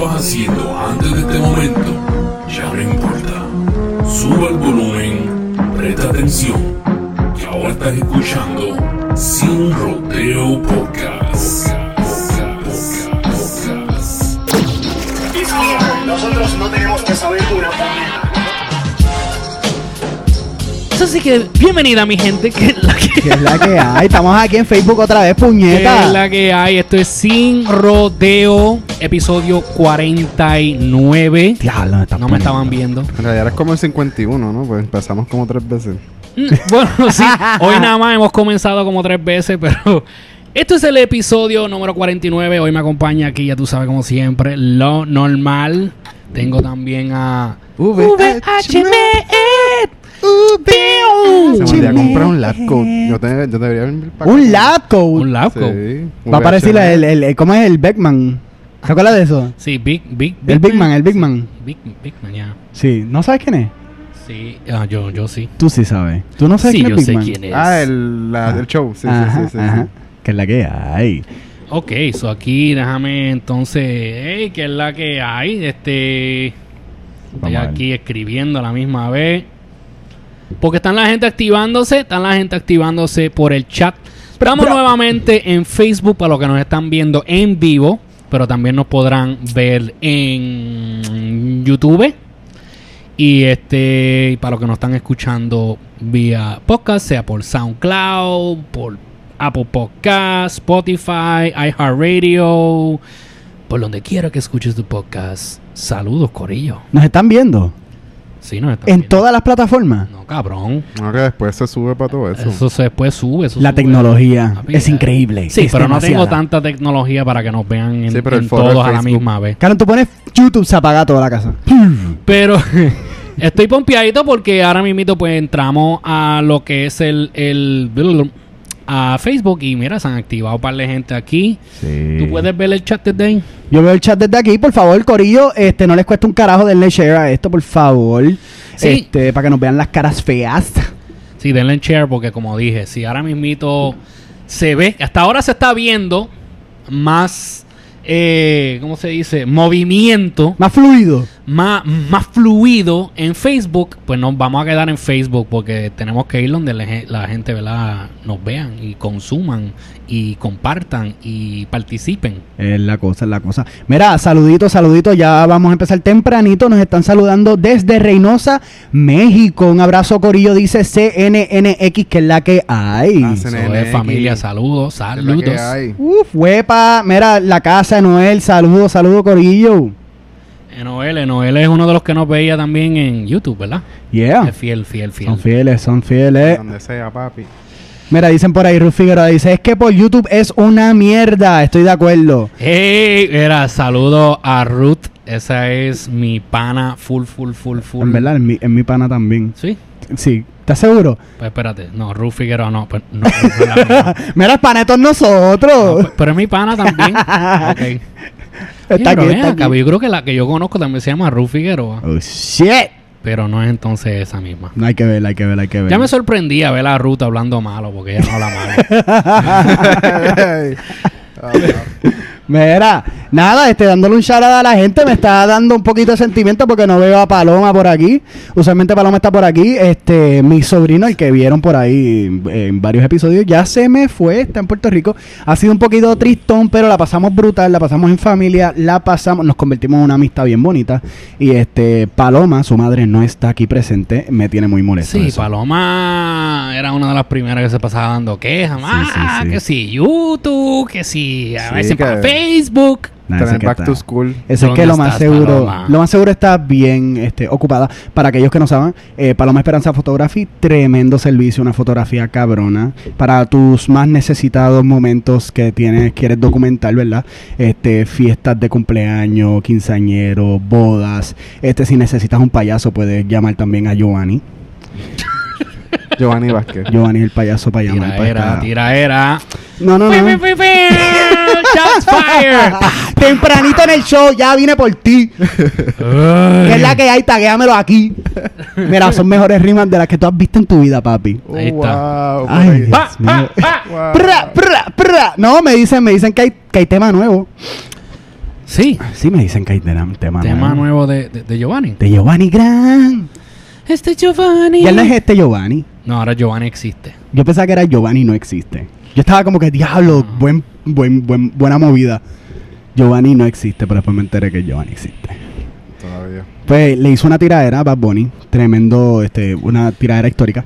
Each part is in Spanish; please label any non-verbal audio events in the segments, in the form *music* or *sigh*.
estabas haciendo antes de este momento ya no importa. Sube el volumen, presta atención, que ahora estás escuchando Sin Rodeo podcast. Nosotros no tenemos que saber una puñeta. Así que, bienvenida mi gente, que es la que, Que es la que hay. Estamos aquí en Facebook otra vez, que es puñeta. la que hay. Esto es Sin Rodeo, episodio 49. Diablo, me No me estaban viendo. En realidad es como el 51, ¿no? Pues empezamos como tres veces. Mm, Bueno, sí, *laughs* hoy nada más hemos comenzado como tres veces, pero esto es el episodio número 49. Hoy me acompaña aquí, ya tú sabes, como siempre, lo normal. Tengo también a VHME. Se me olvidó comprar un lab coat. Yo, te- yo debería. Un lab coat. Un lab coat. Sí. Va a aparecer VHS. el, el, el- ¿Cómo es el Beckman? ¿Te acuerdas de eso? Sí, Big, Big, El Big Man, el Big Man. Big, Big Man, ya. Sí. ¿No sabes quién es? Sí, ah, yo, yo sí. Tú sí sabes. ¿Tú no sabes Sí, quién yo es Big sé Man? quién es. Ah, el, la, Ah. el show. Sí, Ajá, sí, sí. sí, ajá. sí. Que es la que hay. Ok, so aquí déjame entonces, hey, ¿qué es la que hay? Este, estoy Vamos a ver. aquí escribiendo a la misma vez. Porque están la gente activándose, están la gente activándose por el chat. Estamos bra- nuevamente en Facebook para los que nos están viendo en vivo, pero también nos podrán ver en YouTube. Y este, para los que nos están escuchando vía podcast, sea por SoundCloud, por Apple Podcast, Spotify, iHeartRadio, por donde quiera que escuches tu podcast. Saludos, Corillo. ¿Nos están viendo? Sí, nos están En todas las plataformas. No, cabrón. No, que después se sube para todo eso. Eso, se después sube. Eso La sube. tecnología Papi, es increíble. Sí, es pero no tengo tanta tecnología para que nos vean en, Sí, pero todos a la misma vez. Karen, tú pones YouTube, se apaga toda la casa. Pero *laughs* estoy pompeadito porque ahora mismo pues entramos a lo que es el, el a Facebook y mira, se han activado un par de gente aquí. Sí. ¿Tú puedes ver el chat desde ahí? Yo veo el chat desde aquí, por favor, Corillo, este, no les cuesta un carajo denle share a esto, por favor. Sí. Este, para que nos vean las caras feas. Sí, denle en share porque como dije, si ahora mismito se ve, hasta ahora se está viendo más, eh, ¿cómo se dice? Movimiento, Más fluido. Más, más fluido en Facebook, pues nos vamos a quedar en Facebook porque tenemos que ir donde la, gen- la gente ¿verdad? nos vean y consuman y compartan y participen. Es la cosa, es la cosa. Mira, saluditos, saluditos. Ya vamos a empezar tempranito. Nos están saludando desde Reynosa, México. Un abrazo, Corillo, dice CNNX, que es la que hay. Ah, CNNX. familia, saludos, saludos. Uf, huepa. Mira, la casa de Noel. Saludos, saludos, Corillo. Noel, Noel es uno de los que nos veía también en YouTube, ¿verdad? Yeah. Es fiel, fiel, fiel. Son fieles, son fieles. Donde sea, papi. Mira, dicen por ahí, Ruth Figueroa dice, es que por YouTube es una mierda. Estoy de acuerdo. Hey, mira, saludo a Ruth. Esa es mi pana full, full, full, full. En verdad, en mi, en mi pana también. Sí. Sí. ¿Estás seguro? Pues espérate. No, Ruth Figueroa no. Pues, no, no es la *laughs* misma. Mira, el paneto es nosotros. No, pues, pero es mi pana también. *laughs* Ok. Oye, Está pero aquí, ven está acá, aquí. yo creo que la que yo conozco también se llama Ruth Figueroa. Oh, shit. Pero no es entonces esa misma. No hay que ver, hay que ver, hay que ver. Ya me sorprendí a ver a Ruth hablando malo porque ella no habla malo. *laughs* Mira, nada, este, dándole un out a la gente, me está dando un poquito de sentimiento porque no veo a Paloma por aquí. Usualmente Paloma está por aquí. Este, mi sobrino, el que vieron por ahí en varios episodios, ya se me fue, está en Puerto Rico. Ha sido un poquito tristón, pero la pasamos brutal, la pasamos en familia, la pasamos, nos convertimos en una amistad bien bonita. Y este, Paloma, su madre, no está aquí presente, me tiene muy molesto. Sí, eso. Paloma era una de las primeras que se pasaba dando quejas. Sí, sí, Ah, sí. que si YouTube, que si a veces que- para Facebook. Tener que back está- to school. Eso es que ¿Dónde lo más estás, seguro, Paloma? lo más seguro está bien este, ocupada. Para aquellos que no saben, eh, Paloma Esperanza Photography, tremendo servicio, una fotografía cabrona. Para tus más necesitados momentos que tienes, quieres documentar, ¿verdad? Este, fiestas de cumpleaños, quinceañeros, bodas. Este, si necesitas un payaso, puedes llamar también a Giovanni. Giovanni Vázquez. Giovanni el payaso para llamar para Tiraera, esta- tiraera. No, no, Pi, pi, no. Shots. Tempranito en el show, ya vine por ti. ¿Qué es la que hay? Taguéamelo aquí. Mira, son mejores rimas de las que tú has visto en tu vida, papi. Ahí está. wow, Ay. Dios Pa, pa, mío. pa. Wow. Pra, pra, pra. No, me dicen, me dicen que hay, que hay tema nuevo. Sí. Sí, me dicen que hay tema, tema, Tema nuevo. de, de, de Giovanni. De Giovanni Gran. Este Giovanni. Y él no es este Giovanni. No, ahora Giovanni existe. Yo pensaba que era Giovanni no existe. Yo estaba como que, diablo, buen, buen, buen, buena movida. Giovanni no existe, pero después me enteré que Giovanni existe. Todavía. Pues le hizo una tiradera a Bad Bunny, tremendo, este, una tiradera histórica.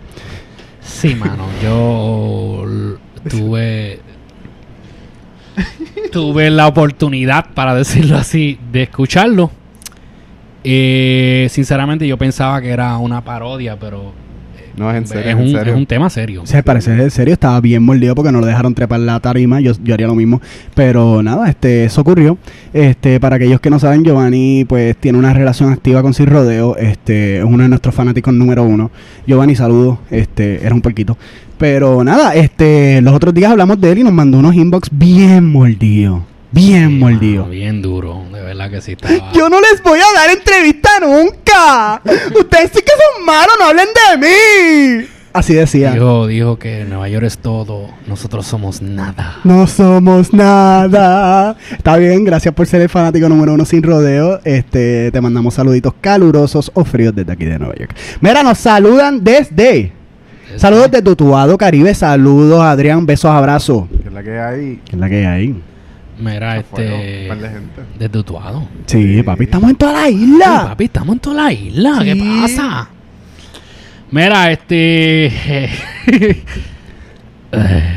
Sí, mano. Yo tuve. tuve la oportunidad, para decirlo así, de escucharlo. Eh, sinceramente, yo pensaba que era una parodia, pero. No, es en serio. es, un, en serio. es un tema serio. Se parece en serio, estaba bien mordido porque no lo dejaron trepar la tarima. Yo, yo haría lo mismo. Pero nada, este, eso ocurrió. Este, para aquellos que no saben, Giovanni, pues, tiene una relación activa con Sin Rodeo. Este, es uno de nuestros fanáticos número uno. Giovanni, saludos. Este, era un puerquito. Pero nada, este, los otros días hablamos de él y nos mandó unos inbox bien mordidos. Bien Sí, mordidos. mano, bien duro. De verdad que sí estaba. *laughs* Yo no les voy a dar entrevista nunca. Ustedes sí que son malos, no hablen de mí. Así decía. Dijo, dijo que Nueva York es todo, nosotros somos nada. No somos nada. Está bien, gracias por ser el fanático número uno sin rodeo. Este, te mandamos saluditos calurosos o fríos desde aquí de Nueva York. Mira, nos saludan desde. Saludos de Tutuado Caribe. Saludos, Adrián. Besos, abrazos. Que es la que hay. ¿Qué es la que hay? Mira, Fuego, este. un par de gente. De Tutuado. Sí, Sí. papi, estamos en toda la Sí, isla. papi, estamos en toda la isla. ¿Qué Sí. pasa? Mira, este. *laughs* eh,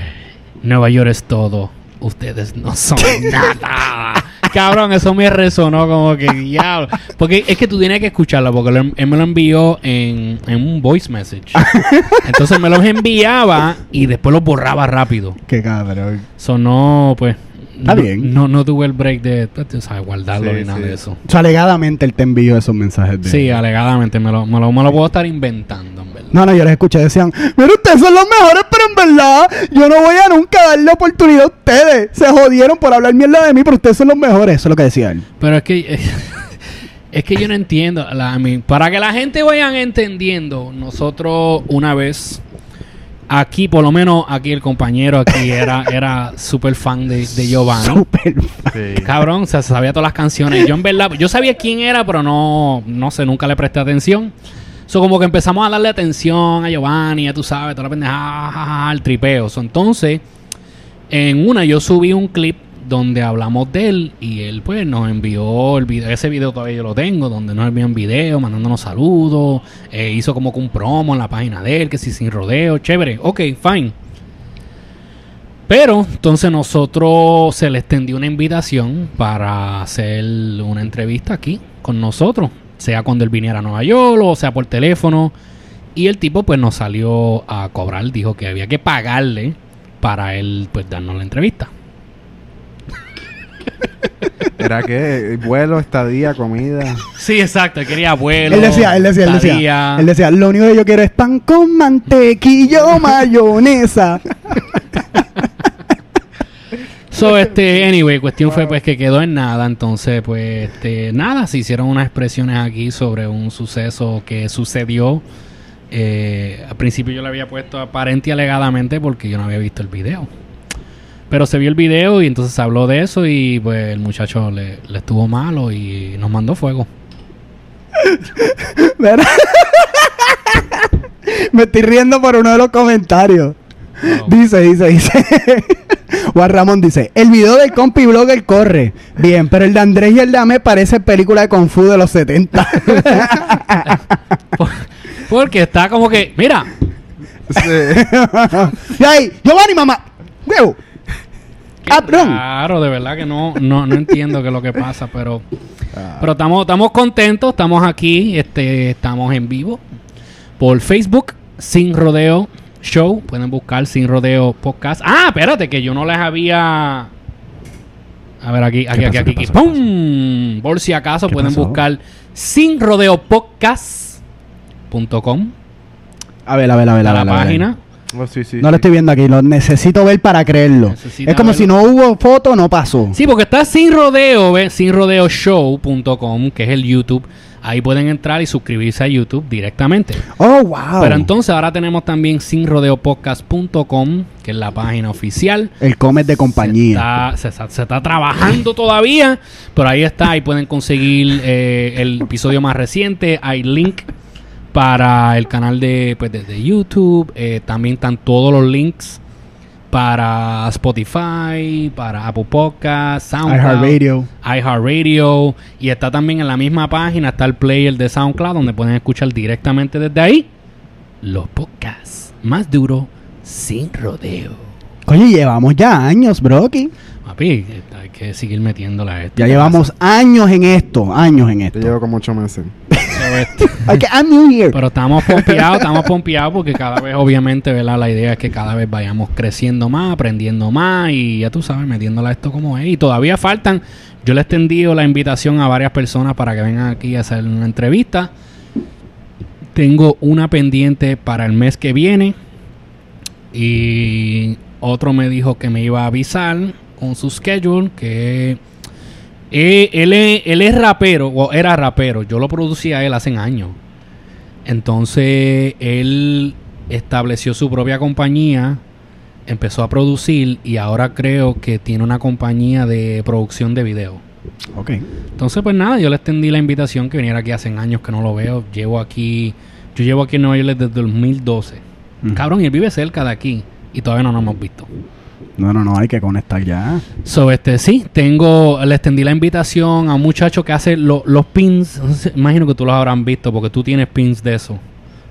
Nueva York es todo. Ustedes no son *laughs* nada. Cabrón, eso me resonó como que diablo. Porque es que tú tienes que escucharlo, porque lo- él me lo envió en, en un voice message. *laughs* Entonces me los enviaba y después los borraba rápido. Qué cabrón. Sonó, pues. Está no, bien. No, no tuve el break de sabes, guardarlo Sí, ni nada sí. de eso. O sea, alegadamente él te envió esos mensajes de. Sí, alegadamente, me lo, me lo, me lo puedo estar inventando, en verdad. No, no, yo les escuché, decían, mira, ustedes son los mejores, pero en verdad, yo no voy a nunca darle oportunidad a ustedes. Se jodieron por hablar mierda de mí, pero ustedes son los mejores. Eso es lo que decía él. Pero es que *laughs* es que yo no entiendo. La, a mí- para que la gente vayan entendiendo, nosotros una vez aquí, por lo menos aquí el compañero aquí era *laughs* era súper fan de, de Giovanni. Súper. Sí. Cabrón, o sea, se sabía todas las canciones. Yo en verdad, yo sabía quién era, pero no, no sé, nunca le presté atención. So, como que empezamos a darle atención a Giovanni, ya tú sabes, toda la pendeja, ja, ja, ja, el tripeo. So, entonces, en una yo subí un clip donde hablamos de él y él pues nos envió el video, ese video todavía yo lo tengo, donde nos envió un video mandándonos saludos, eh, hizo como que un promo en la página de él, que sí, sin rodeo, chévere, ok, fine. Pero entonces nosotros se le extendió una invitación para hacer una entrevista aquí con nosotros, sea cuando él viniera a Nueva York o sea por teléfono. Y el tipo pues nos salió a cobrar, dijo que había que pagarle para él pues darnos la entrevista. ¿Era qué? Vuelo, estadía, comida. Sí, exacto, él quería vuelo. Él decía, él decía, él decía, estadía. él decía, lo único que yo quiero es pan con mantequilla o *laughs* mayonesa. So, este, anyway, cuestión fue pues que quedó en nada, entonces pues, este, nada, se hicieron unas expresiones aquí sobre un suceso que sucedió. Eh, al principio yo le había puesto aparente y alegadamente porque yo no había visto el video. Pero se vio el video y entonces se habló de eso y pues el muchacho le, le estuvo malo y nos mandó fuego. *laughs* Me estoy riendo por uno de los comentarios. Dice, dice, dice. *laughs* Juan Ramón dice, el video del compi blogger corre. Bien, pero el de Andrés y el de Ame parece película de Kung Fu de los 70. *laughs* Porque está como que, mira, Sí. y ahí, Giovanni, mamá. Huevo. Cabrón. Claro, de verdad que no, no, no entiendo qué es lo que pasa, pero, pero estamos, estamos contentos, estamos aquí, este, estamos en vivo por Facebook, Sin Rodeo Show, pueden buscar Sin Rodeo Podcast. Ah, espérate, que yo no les había... A ver, aquí, aquí, ¿Qué aquí, pasó? aquí, ¿Qué aquí. pasó? ¡Pum! Por si acaso ¿Qué pueden pasó? buscar Sin Rodeo Podcast.com, A ver, a ver, a ver, a ver. la a ver. página. Oh, sí, sí, No lo sí. estoy viendo aquí, lo necesito ver para creerlo. Necesita es como verlo. si no hubo foto, no pasó. Sí, porque está sin rodeo, ¿ves? Sin rodeo show.com, que es el YouTube. Ahí pueden entrar y suscribirse a YouTube directamente. Oh, wow. Pero entonces ahora tenemos también sinrodeopodcast.com, que es la página oficial. El comer de compañía. Se está, se, se está trabajando todavía, pero ahí está, ahí pueden conseguir eh, el episodio más reciente, hay link para el canal de, pues, de, de YouTube, eh, también están todos los links para Spotify, para Apple Podcasts, SoundCloud, iHeartRadio. iHeartRadio y está también en la misma página, está el player de SoundCloud donde pueden escuchar directamente desde ahí los podcasts más duros sin rodeo. Coño, llevamos ya años, Brocky. Papi, hay que seguir metiéndole a esto. Ya ¿Qué llevamos años en esto, años en Yo esto. llevo como ocho meses. *laughs* que, I'm new here. Pero estamos pompeados, estamos pompeados porque cada vez, obviamente, ¿verdad? La idea es que cada vez vayamos creciendo más, aprendiendo más y ya tú sabes, metiéndole a esto como es. Y todavía faltan. Yo le he extendido la invitación a varias personas para que vengan aquí a hacer una entrevista. Tengo una pendiente para el mes que viene. Y otro me dijo que me iba a avisar con su schedule. Que eh, él, es, él es rapero, o era rapero. Yo lo producí a él hace años. Entonces él estableció su propia compañía, empezó a producir y ahora creo que tiene una compañía de producción de video. Ok. Entonces, pues nada, yo le extendí la invitación que viniera aquí hace años que no lo veo. Llevo aquí, yo llevo aquí en Nueva York desde 2012. Ujú. Cabrón, y él vive cerca de aquí y todavía no nos hemos visto. No, no, no, hay que conectar ya. So, este, sí, tengo, le extendí la invitación a un muchacho que hace lo- los pins. No sé, imagino que tú los habrán visto porque tú tienes pins de eso.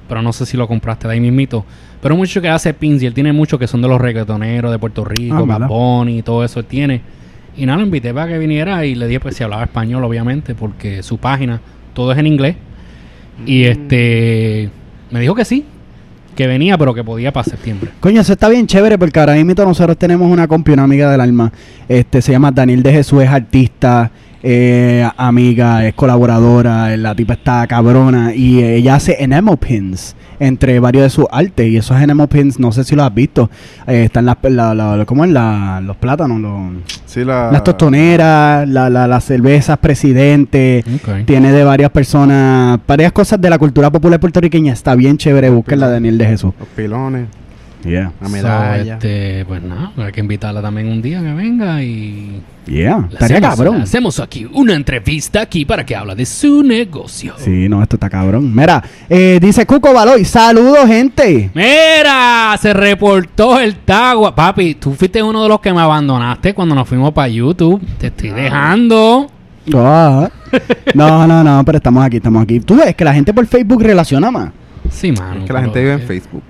Pero no sé si lo compraste de ahí mismito. Pero un muchacho que hace pins y él tiene muchos que son de los reggaetoneros de Puerto Rico, Ah, Bad mira. Bunny y todo eso él tiene. Y nada, lo invité para que viniera y le dije pues si hablaba español, obviamente, porque su página, todo es en inglés. Y este, me dijo que sí, que venía, pero que podía para septiembre. Coño, eso está bien chévere porque ahora mismo nosotros tenemos una compi, una amiga del alma. Este se llama Daniel de Jesús, es artista, eh, amiga, es colaboradora. La tipa está cabrona y ella hace enamel pins entre varios de sus artes. Y esos enamel pins, no sé si los has visto, eh, están las, la, la- ¿cómo es? La- los plátanos, los- Sí, la... las tostoneras, la, la- las cervezas presidente. Tiene de varias personas, varias cosas de la cultura popular puertorriqueña. Está bien chévere, búsquenla Daniel de Jesús. Los pilones, Yeah. So, medalla. este, pues nada, hay que invitarla también un día que venga y Yeah, estaría hacemos, cabrón. hacemos aquí una entrevista aquí para que habla de su negocio. Sí, no, esto está cabrón. Mira, eh, dice Cuco Baloy, saludos gente. Mira, se reportó el Tagua. Papi, tú fuiste uno de los que me abandonaste cuando nos fuimos para YouTube. Te estoy dejando. Ah. No, no, no, pero estamos aquí, estamos aquí. Tú ves que la gente por Facebook relaciona más. Sí, mano. Es que la gente vive en Facebook.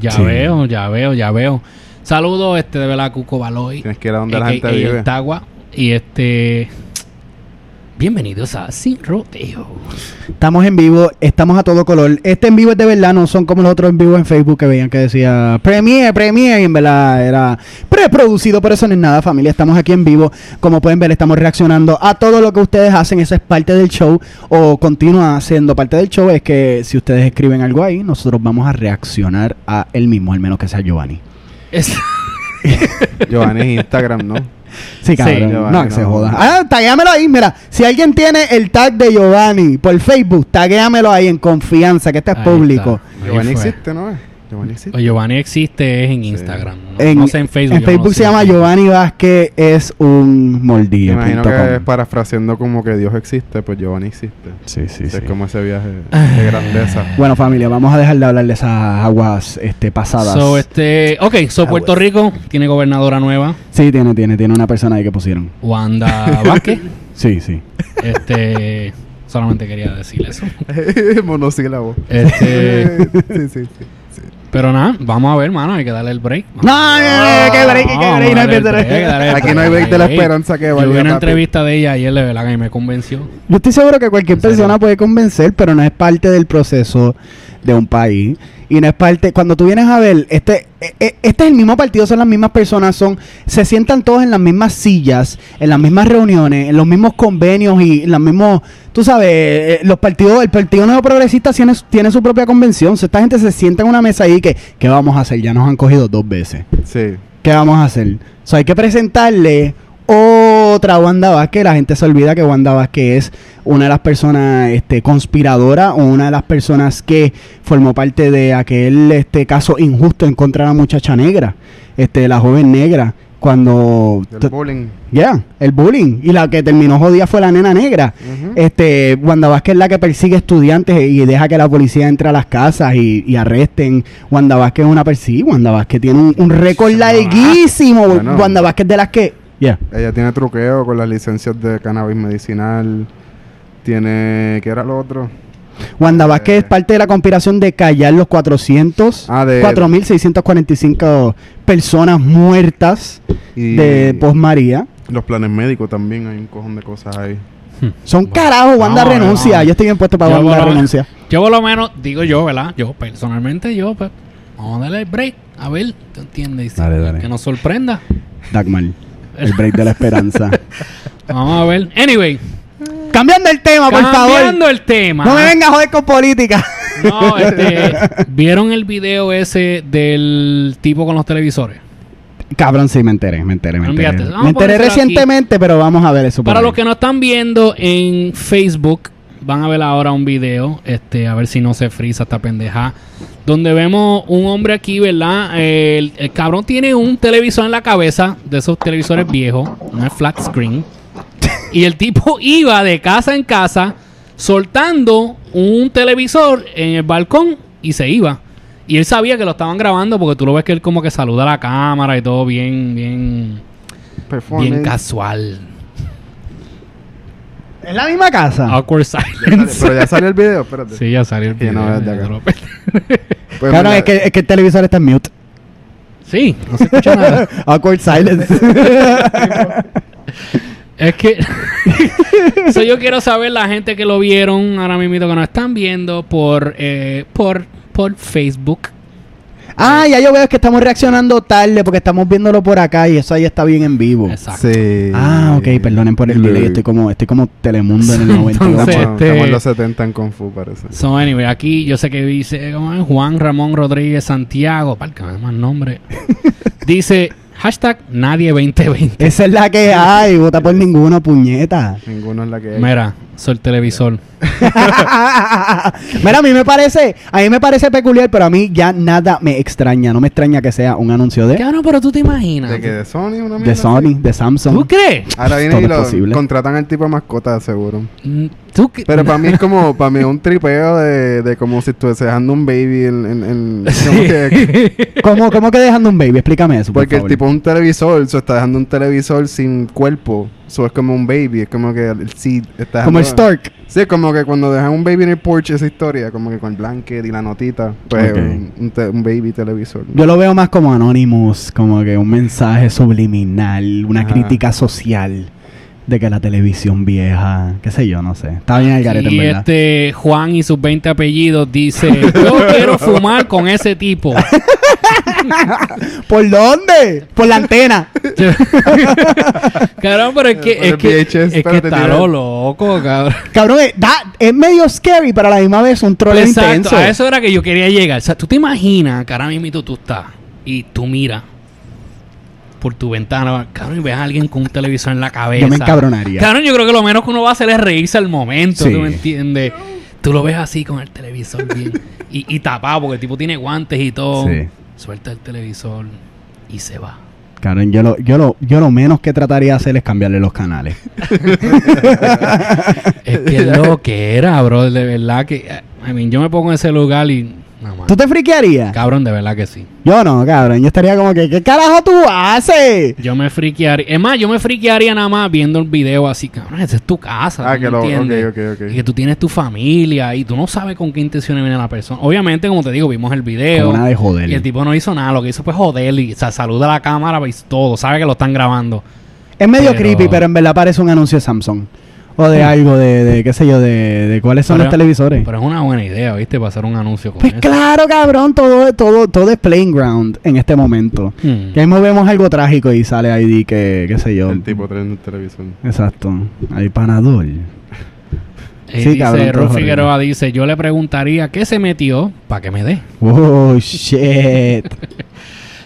Ya Sí. veo, ya veo, ya veo. Saludos, este, de verdad, Cuco Baloy. Tienes que ir a donde la AKA gente vive. Tagua. Y este. Bienvenidos a Sin Rodeo. Estamos en vivo, estamos a todo color. Este en vivo es de verdad, no son como los otros en vivo en Facebook que veían que decía Premiere, Premiere, y en verdad era preproducido, pero eso no es nada, familia. Estamos aquí en vivo. Como pueden ver, estamos reaccionando a todo lo que ustedes hacen. Eso es parte del show o continúa siendo parte del show. Es que si ustedes escriben algo ahí, nosotros vamos a reaccionar a él mismo, al menos que sea Giovanni. Es- Giovanni es Instagram, ¿no? *laughs* Sí, cabrón. Giovanni, no, que se no. joda. Ah, taguéamelo ahí. Mira, si alguien tiene el tag de Giovanni por Facebook, taguéamelo ahí en confianza, que este es Ahí público. está. Giovanni existe, ¿no? Giovanni existe. O Giovanni existe es en Instagram. No, En, no sé en Facebook. en Facebook no se llama Giovanni Vázquez es un Me mordido. imagino que com. parafraseando como que Dios existe, pues Giovanni existe. Sí, sí, es sí. como ese viaje *laughs* de grandeza. Bueno, familia, vamos a dejar de hablar de esas aguas este, pasadas. So, este, ok, so Puerto. Rico tiene gobernadora nueva, Sí, tiene, tiene, tiene una persona ahí que pusieron. Wanda *laughs* Vázquez. Sí, sí. este, solamente quería decir eso. *laughs* Monosílabo. Este, sí, sí, sí. Pero nada, vamos a ver, mano, hay que darle el break. No, no, no, no, que break, que break, no break, hay el Aquí no hay break de la break. esperanza que Yo valga, vi una entrevista de ella ayer, de verdad que me convenció. Yo estoy seguro que cualquier persona puede convencer, pero no es parte del proceso de un país. Y no es parte. Cuando tú vienes a ver, este, e- e- este es el mismo partido, son las mismas personas, son se sientan todos en las mismas sillas, en las mismas reuniones, en los mismos convenios y en los mismos. Tú sabes, eh, los partidos, el Partido Nuevo Progresista tiene, tiene su propia convención. O sea, esta gente se sienta en una mesa ahí que, ¿qué vamos a hacer? Ya nos han cogido dos veces. Sí. ¿Qué vamos a hacer? O sea, hay que presentarle otra Wanda Vázquez, la gente se olvida que Wanda Vázquez es una de las personas este, conspiradoras o una de las personas que formó parte de aquel este caso injusto en contra de la muchacha negra, este, la joven negra, cuando... El bullying. Ya, el bullying. Y la que terminó jodida fue la nena negra. Este, Wanda Vázquez es la que persigue estudiantes y deja que la policía entre a las casas y, y arresten. Wanda Vázquez es una persigue. Wanda Vázquez tiene un, un récord larguísimo. Bueno. Wanda Vázquez de las que... Ya. Ella tiene truqueo con las licencias de cannabis medicinal. Tiene. ¿Qué era lo otro? Wanda Vázquez es parte de la conspiración de callar los 400, Ah, de- 4.645 personas muertas Y de Post María. los planes médicos también. Hay un cojón de cosas ahí. Son carajos, Wanda No, renuncia. no. Yo estoy bien puesto para Yo Wanda renuncia. Yo por lo menos, digo yo, ¿verdad? Yo personalmente, yo, pues, vamos a darle el break. A ver, ¿te entiendes? Dale, dale. Que nos sorprenda. Dagmar, el break de la esperanza. *laughs* Vamos a ver. Anyway, Cambiando el tema, por favor. cambiando el tema. No me vengas a joder con política. No, este, *laughs* ¿vieron el video ese del tipo con los televisores? Cabrón, sí, me enteré, me enteré, me enteré. Me enteré aquí. recientemente, pero vamos a ver eso. Para ahí. los que no están viendo en Facebook, van a ver ahora un video, este, a ver si no se frisa esta pendeja, donde vemos un hombre aquí, ¿verdad? El, el cabrón tiene un televisor en la cabeza, de esos televisores viejos, no es flat screen, *laughs* y el tipo iba de casa en casa soltando un televisor en el balcón y se iba. Y él sabía que lo estaban grabando porque tú lo ves que él como que saluda a la cámara y todo bien, bien, bien casual. ¿En la misma casa? Awkward Ya sale- silence. pero ya salió el video, espérate. Sí, ya salió el video. no, ya pe- Pues mira, es que, *laughs* es que el televisor está en mute. Sí, no se escucha nada. *laughs* Awkward silence. *laughs* Es que. so, yo quiero saber la gente que lo vieron ahora mismo que nos están viendo por, eh, por, por Facebook. Ah, ya yo veo que estamos reaccionando tarde porque estamos viéndolo por acá y eso ahí está bien en vivo. Exacto. Sí. Ah, ok, perdonen por el delay. Estoy como, estoy como Telemundo en el 98. Entonces- Estamos, Este- estamos en los 70 en Kung Fu, parece. So, anyway, aquí yo sé que dice ¿cómo es? Juan Ramón Rodríguez Santiago. Para que me más nombre. *laughs* dice hashtag nadie 2020. Esa es la que hay. Vota por ninguno, puñeta. Ninguno es la que hay. Mira, soy el televisor. *laughs* Mira, a mí me parece, a mí me parece peculiar, pero a mí ya nada me extraña. No me extraña que sea un anuncio de, Cabrón, pero tú te imaginas. ¿De que ¿De Sony? Una de Sony, así? de Samsung. ¿Tú crees? Ahora viene Todo y lo posible. contratan al tipo de mascota, seguro. Mm, ¿Tú qué- Pero para mí es *laughs* como, para mí es un tripeo de, de como si estuviese dejando un baby en... en, en- como que- *laughs* ¿Cómo, ¿Cómo que dejando un baby? Explícame eso. por porque el favor. tipo es un televisor, so está dejando un televisor sin cuerpo. Eso es como un baby, es como que el seed está Como el Stork. Sí, como que cuando dejan un baby en el porch, esa historia, como que con el blanket y la notita, pues un, un te- un baby televisor. Yo lo veo más como Anonymous, como que un mensaje subliminal, una Ajá. crítica social de que la televisión vieja, qué sé yo, no sé. Está bien el garete, en Y verdad. este Juan y sus 20 apellidos dice, yo *laughs* quiero fumar con ese tipo. *laughs* ¿Por dónde? Por la antena. *laughs* cabrón, pero es que, es que, VHS, es que está lo loco, cabrón. Cabrón, es, da- es medio scary, pero a la misma vez un troll Exacto, intenso. a eso era que yo quería llegar. O sea, tú te imaginas que ahora mismo tú estás y tú miras por tu ventana, cabrón, y ves a alguien con un televisor en la cabeza. Yo me encabronaría. Cabrón, yo creo que lo menos que uno va a hacer es reírse al momento, Sí. ¿tú me entiendes? Tú lo ves así con el televisor bien *laughs* y, y tapado porque el tipo tiene guantes y todo. Sí. Suelta el televisor y se va. Cabrón, yo lo, yo, lo, yo lo menos que trataría de hacer es cambiarle los canales. *laughs* Es que es lo que era, bro, de verdad que... eh, I mean, yo me pongo en ese lugar y... No. ¿Tú te friquearías? Cabrón, de verdad que sí. Yo no, cabrón. Yo estaría como que, ¿qué carajo tú haces? Yo me friquearía. Es más, yo me friquearía nada más viendo el video así, cabrón. Esa es tu casa. Ah, ¿tú que lo... Ok, entiendes? ok, ok. Y que tú tienes tu familia y tú no sabes con qué intenciones viene la persona. Obviamente, como te digo, vimos el video. Como nada de joder. Y el tipo no hizo nada. Lo que hizo fue joder. Y, o sea, saluda a la cámara y todo. Sabe que lo están grabando. Es medio Pero- creepy, pero en verdad parece un anuncio de Samsung. O de algo, de, de qué sé yo, de, de cuáles son Pero- los televisores. Pero es una buena idea, ¿viste? Para hacer un anuncio con pues eso. claro, cabrón, todo, todo, todo es playing ground en este momento. Hmm. Que ahí vemos algo trágico y sale ahí que, qué sé yo. El tipo trayendo el televisor. Exacto. Ahí panadol. Y Sí, dice, cabrón, Ruth. Figueroa dice, yo le preguntaría qué se metió para que me dé. Oh, shit. *laughs*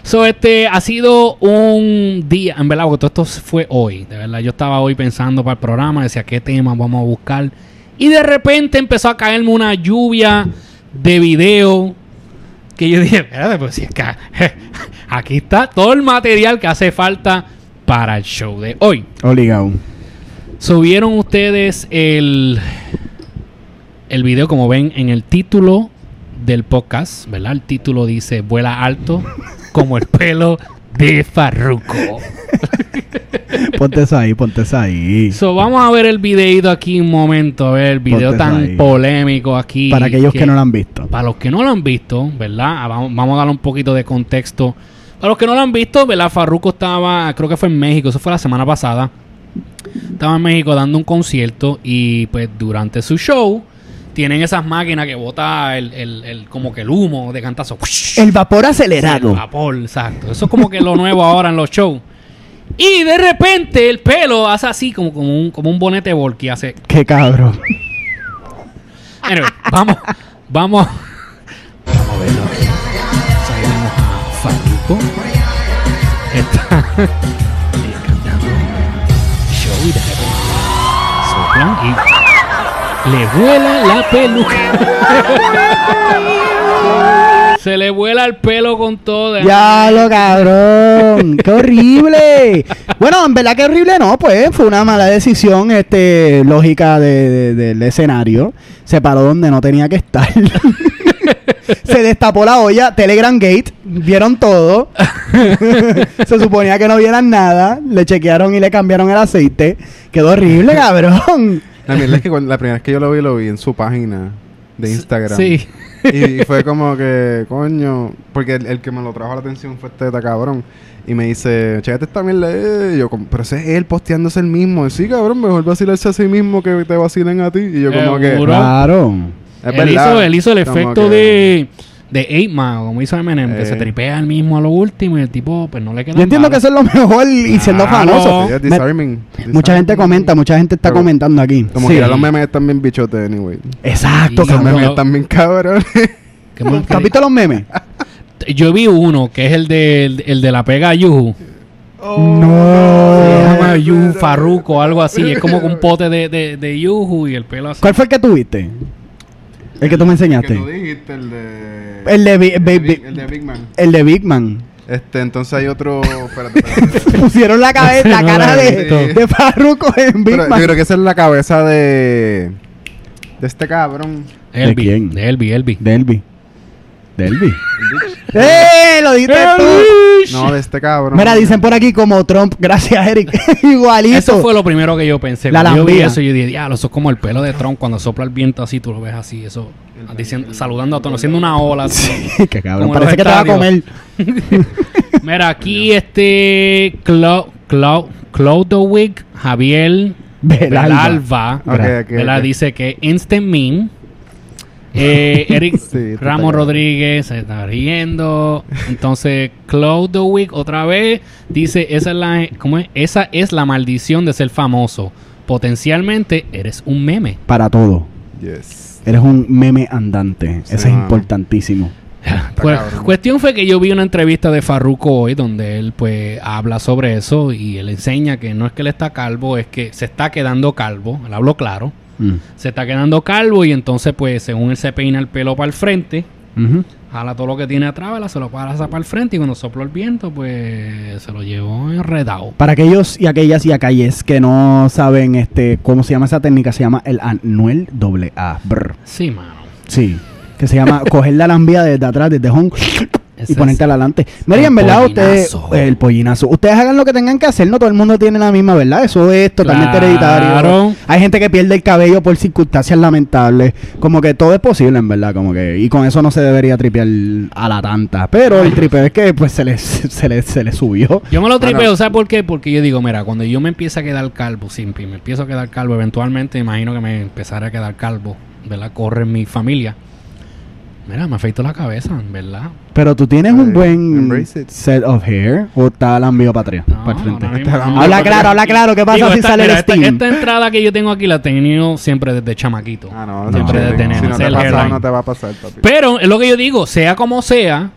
So, este ha sido un día, en verdad, porque todo esto fue hoy. De verdad, yo estaba hoy pensando para el programa, decía qué tema vamos a buscar. Y de repente empezó a caerme una lluvia de video. Que yo dije, espérate, pues si es que *laughs* aquí está todo el material que hace falta para el show de hoy. Obligado. Subieron ustedes el, el video, como ven en el título del podcast, ¿verdad? El título dice Vuela alto como el pelo de Farruko. Ponte eso ahí, ponte eso ahí. So, vamos a ver el videito aquí un momento, a ver el video Ponte tan ahí. polémico aquí. Para aquellos que no lo han visto. Para los que no lo han visto, ¿verdad? Ah, Vamos, vamos a darle un poquito de contexto. Para los que no lo han visto, ¿verdad? Farruko estaba, creo que fue en México, eso fue la semana pasada. Estaba en México dando un concierto y pues durante su show tienen esas máquinas que bota el, el- el- como que el humo de cantazo. El vapor El acelerado. vapor, exacto. Eso es como que lo nuevo ahora en los shows. Y de repente el pelo hace así como, como, un, como un bonete volky. Hace. Qué cabrón. Anyway, vamos, vamos. Vamos a verlo. Vemos a Farruko. Está *laughs* eh, cantando show y de repente soplan y le vuela la peluca. Se le vuela el pelo con todo. Ya lo *laughs* cabrón. Qué horrible. Bueno, en verdad que horrible no, pues fue una mala decisión este lógica de- de- del escenario. Se paró donde no tenía que estar. *laughs* Se destapó la olla, Telegram Gate, vieron todo. *laughs* Se suponía que no vieran nada. Le chequearon y le cambiaron el aceite. Quedó horrible, cabrón. *laughs* La mierda es que cuando- la primera vez que yo lo vi, lo vi en su página de Instagram. Sí. Y *laughs* fue como que, coño, porque el, el que me lo trajo a la atención fue este cabrón. Y me dice, chécate esta mierda. eh". Y yo, como, pero ese es él posteándose el mismo. Y, sí, cabrón, mejor vacilarse a sí mismo que te vacilen a ti. Y yo, como que. Claro. es él, verdad. hizo, él hizo el Como efecto que- de, de 8 Mile, como hizo Eminem, que Eh. se tripea al mismo a lo último y el tipo, pues no le queda Yo entiendo que eso es lo mejor y siendo Claro. famoso. Sí, es Me- disarming. mucha gente comenta, mucha gente está Pero- comentando aquí. Como Sí. que ya los memes están bien bichotes, anyway. Exacto, Y- Los memes están bien cabrones. *laughs* ¿Qué más ¿Tú has visto los memes? *laughs* Yo vi uno que es el de, el, el de la pega a Yuhu. no. Se llama Yuhu Farruko o algo así. Es como un *laughs* pote de, de, de Yuhu y el pelo así. ¿Cuál fue el que tuviste? El que tú me enseñaste. Que tú dijiste, el de... El de, Bi- el Bi- de Bi- Big- el de Big Man. el de Big Man. Este, entonces hay otro... Espérate, *laughs* espérate. Pusieron la cabeza, la No cara he de, visto. de Farruko en Big Pero Man. yo creo que esa es la cabeza de... De este cabrón. Elvi. quién? De Elvi, Elvi. Delby. Delby. ¡Eh! Lo dijiste tú. No, de este cabrón. Mira, dicen por aquí como Trump. *laughs* Gracias, Eric. *laughs* Igualito. Eso fue lo primero que yo pensé. La Cuando yo vi eso, yo dije, diablo, eso es como el pelo de Trump cuando sopla el viento así, tú lo ves así, eso, diciendo, saludando a todos, haciendo una ola. así. *laughs* Qué cabrón. Como en Parece que te va a comer. Mira, aquí este Clau, Clau, Clodowick Javier Belalba. Belalva, Ok, ok, ¿verdad? ok. dice que Instant Meme. Eh, *laughs* Eric Sí, esto está Ramos. Rodríguez se está riendo. Entonces, Clodowick otra vez dice: esa es, la, ¿cómo es? esa es la maldición de ser famoso. Potencialmente eres un meme. Para todo. Yes. Eres un meme andante. Sí, Eso es importantísimo. *laughs* Pues, cuestión fue que yo vi una entrevista de Farruko hoy donde él pues habla sobre eso y él enseña que no es que él está calvo, es que se está quedando calvo, él habló claro, Mm. se está quedando calvo y entonces pues según él se peina el pelo para el frente, jala todo lo que tiene atrás, se lo pasa para el frente y cuando sopló el viento pues se lo llevó enredado. Para aquellos y aquellas y aquellas que no saben este cómo se llama esa técnica, se llama el Anuel doble A. Brr. Sí, mano. Sí. Que se llama *laughs* coger la lambía desde atrás, desde home y ponerte adelante. Mira, en verdad, ustedes. El pollinazo. Ustedes hagan lo que tengan que hacer, no todo el mundo tiene la misma, ¿verdad? Eso es totalmente Claro. hereditario. Hay gente que pierde el cabello por circunstancias lamentables. Como que todo es posible, en verdad. Como que. Y con eso no se debería tripear a la tanta. Pero el tripeo es que pues se les, *laughs* se les, se les subió. Yo me lo tripeo, Bueno. ¿sabes por qué? Porque yo digo, mira, cuando yo me empiezo a quedar calvo, simple, me empiezo a quedar calvo, eventualmente imagino que me empezaré a quedar calvo, ¿verdad? Corre en mi familia. Mira, me afeito la cabeza, ¿verdad? Pero tú tienes un buen set of hair o está lambio para atrás, No, para el frente. no. Habla claro, habla claro. ¿Qué pasa Digo, si esta, sale mira, el steam? esta entrada que yo tengo aquí la he tenido siempre desde chamaquito. Ah, no, Siempre no, desde nene, Si no te es el pasa, hairline. no te va a pasar, papi. Pero es lo que yo digo, sea como sea,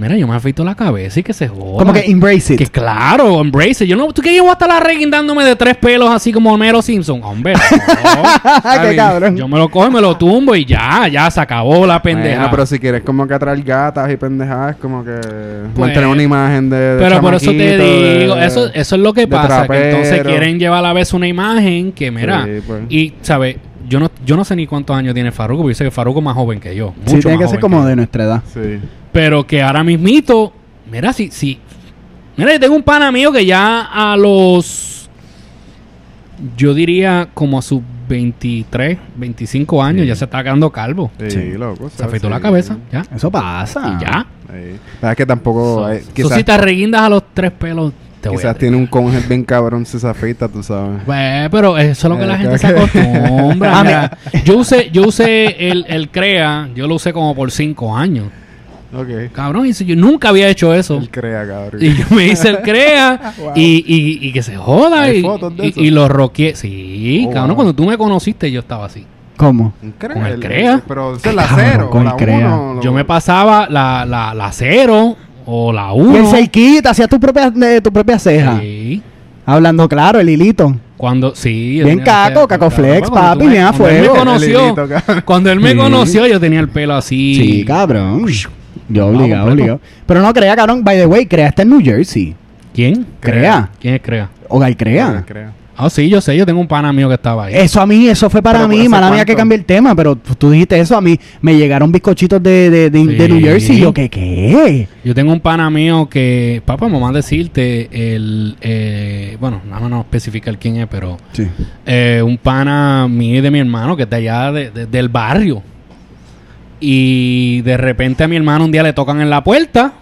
Mira, yo me afeito la cabeza y que se joda. Como que embrace Que it. claro, embrace it. Yo no, ¿Tú qué yo voy a estar la reguindándome de tres pelos así como Homero Simpson? Hombre, no. *laughs* Qué cabrón. Yo me lo cojo y me lo tumbo y ya, ya se acabó la pendeja. Bueno, pero si quieres como que atraer gatas y pendejadas, como que Pues, mantener una imagen de, de Pero por eso te de- digo, eso, eso es lo que pasa, que entonces quieren llevar a la vez una imagen que, mira, Sí, pues. y, ¿sabes? Yo no, yo no sé ni cuántos años tiene Farruko, porque yo sé que Farruko es más joven que yo. Sí, tiene más que ser como que de nuestra edad. Sí. Pero que ahora mismito, mira, si, si. Mira, yo tengo un pana mío que ya a los. Yo diría como a sus 23, 25 años ya se está quedando calvo. Sí, Sí. loco. Se afeitó la cabeza, ya. Eso pasa. Y ya. Sí. Es que tampoco... eh, Eso quizás si te reguindas a los tres pelos, te quizás tiene un conjet bien cabrón si se afeita, tú sabes. Pues, pero eso es lo que Eh, la que- gente *laughs* se acostumbra. *laughs* Yo usé, yo usé el, el CREA, yo lo usé como por cinco años. Ok. Cabrón, y si yo nunca había hecho eso. Él crea, cabrón. Y yo me hice el CREA *laughs* y, y, y que se joda. ¿Hay Y, fotos de y- eso? y lo roqué. Sí, Oh, cabrón, wow. cuando tú me conociste yo estaba así. ¿Cómo? Crea, con el el- crea. Pero es la cero, con o la el crea. uno. lo- Yo me pasaba la, la, la cero o la Y el uno. cerquita, hacías tu propia, de tu propia ceja. Sí. Hablando claro, el hilito. Cuando, sí. Bien el caco, caco flex, cuando papi, bien a él me conoció, El hilito, cuando él me Sí. conoció, yo tenía el pelo así. Sí, cabrón. Yo obligado, obligado. Pero no crea, cabrón. By the way, crea está en New Jersey. ¿Quién? Crea. ¿Quién es Crea? Hogar crea. Crea. Ah, sí, yo sé, yo tengo un pana mío que estaba ahí. Eso a mí, eso fue para Pero, mí, ¿hace mala mía cuánto? que cambié el tema, pero tú tú dijiste eso, a mí me llegaron bizcochitos de, de, de, de. New Jersey y yo, ¿qué qué? Yo tengo un pana mío que, papá, mamá decirte, el, eh, bueno, nada más no especificar quién es, pero Sí. eh, un pana mío y de mi hermano que está allá de- de- del barrio. Y de repente a mi hermano un día le tocan en la puerta.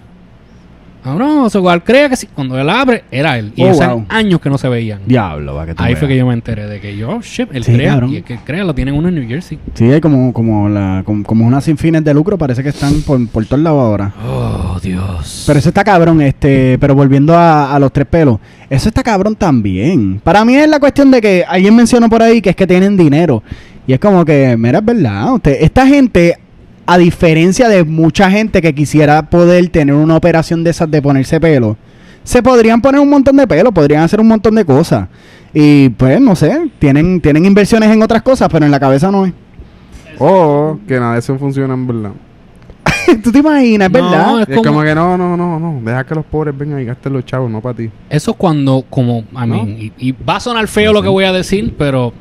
Ah, no, se igual crea que sí. Cuando él abre, era él. Y Oh, wow. años que no se veían. Diablo, va que Ahí veas. fue que yo me enteré de que yo, shit, él Sí, crea. cabrón. Y el que crea lo tienen uno en New Jersey. Sí, hay como, como, la, como, como unas sin fines de lucro, parece que están por, por todos lados ahora. Oh, Dios. Pero eso está cabrón, este, pero volviendo a, a los tres pelos, eso está cabrón también. Para mí es la cuestión de que alguien mencionó por ahí que es que tienen dinero. Y es como que, mira, es verdad, usted, esta gente, a diferencia de mucha gente que quisiera poder tener una operación de esas de ponerse pelo, se podrían poner un montón de pelo, podrían hacer un montón de cosas. Y pues, no sé, tienen, tienen inversiones en otras cosas, pero en la cabeza no es. O que nada de eso funciona en verdad. *laughs* ¿Tú te imaginas, es No, verdad? es como- como que no, no, no, no. Deja que los pobres vengan y gasten los chavos, no para ti. Eso es cuando, como, I mean, y, y va a sonar feo lo que voy a decir, pero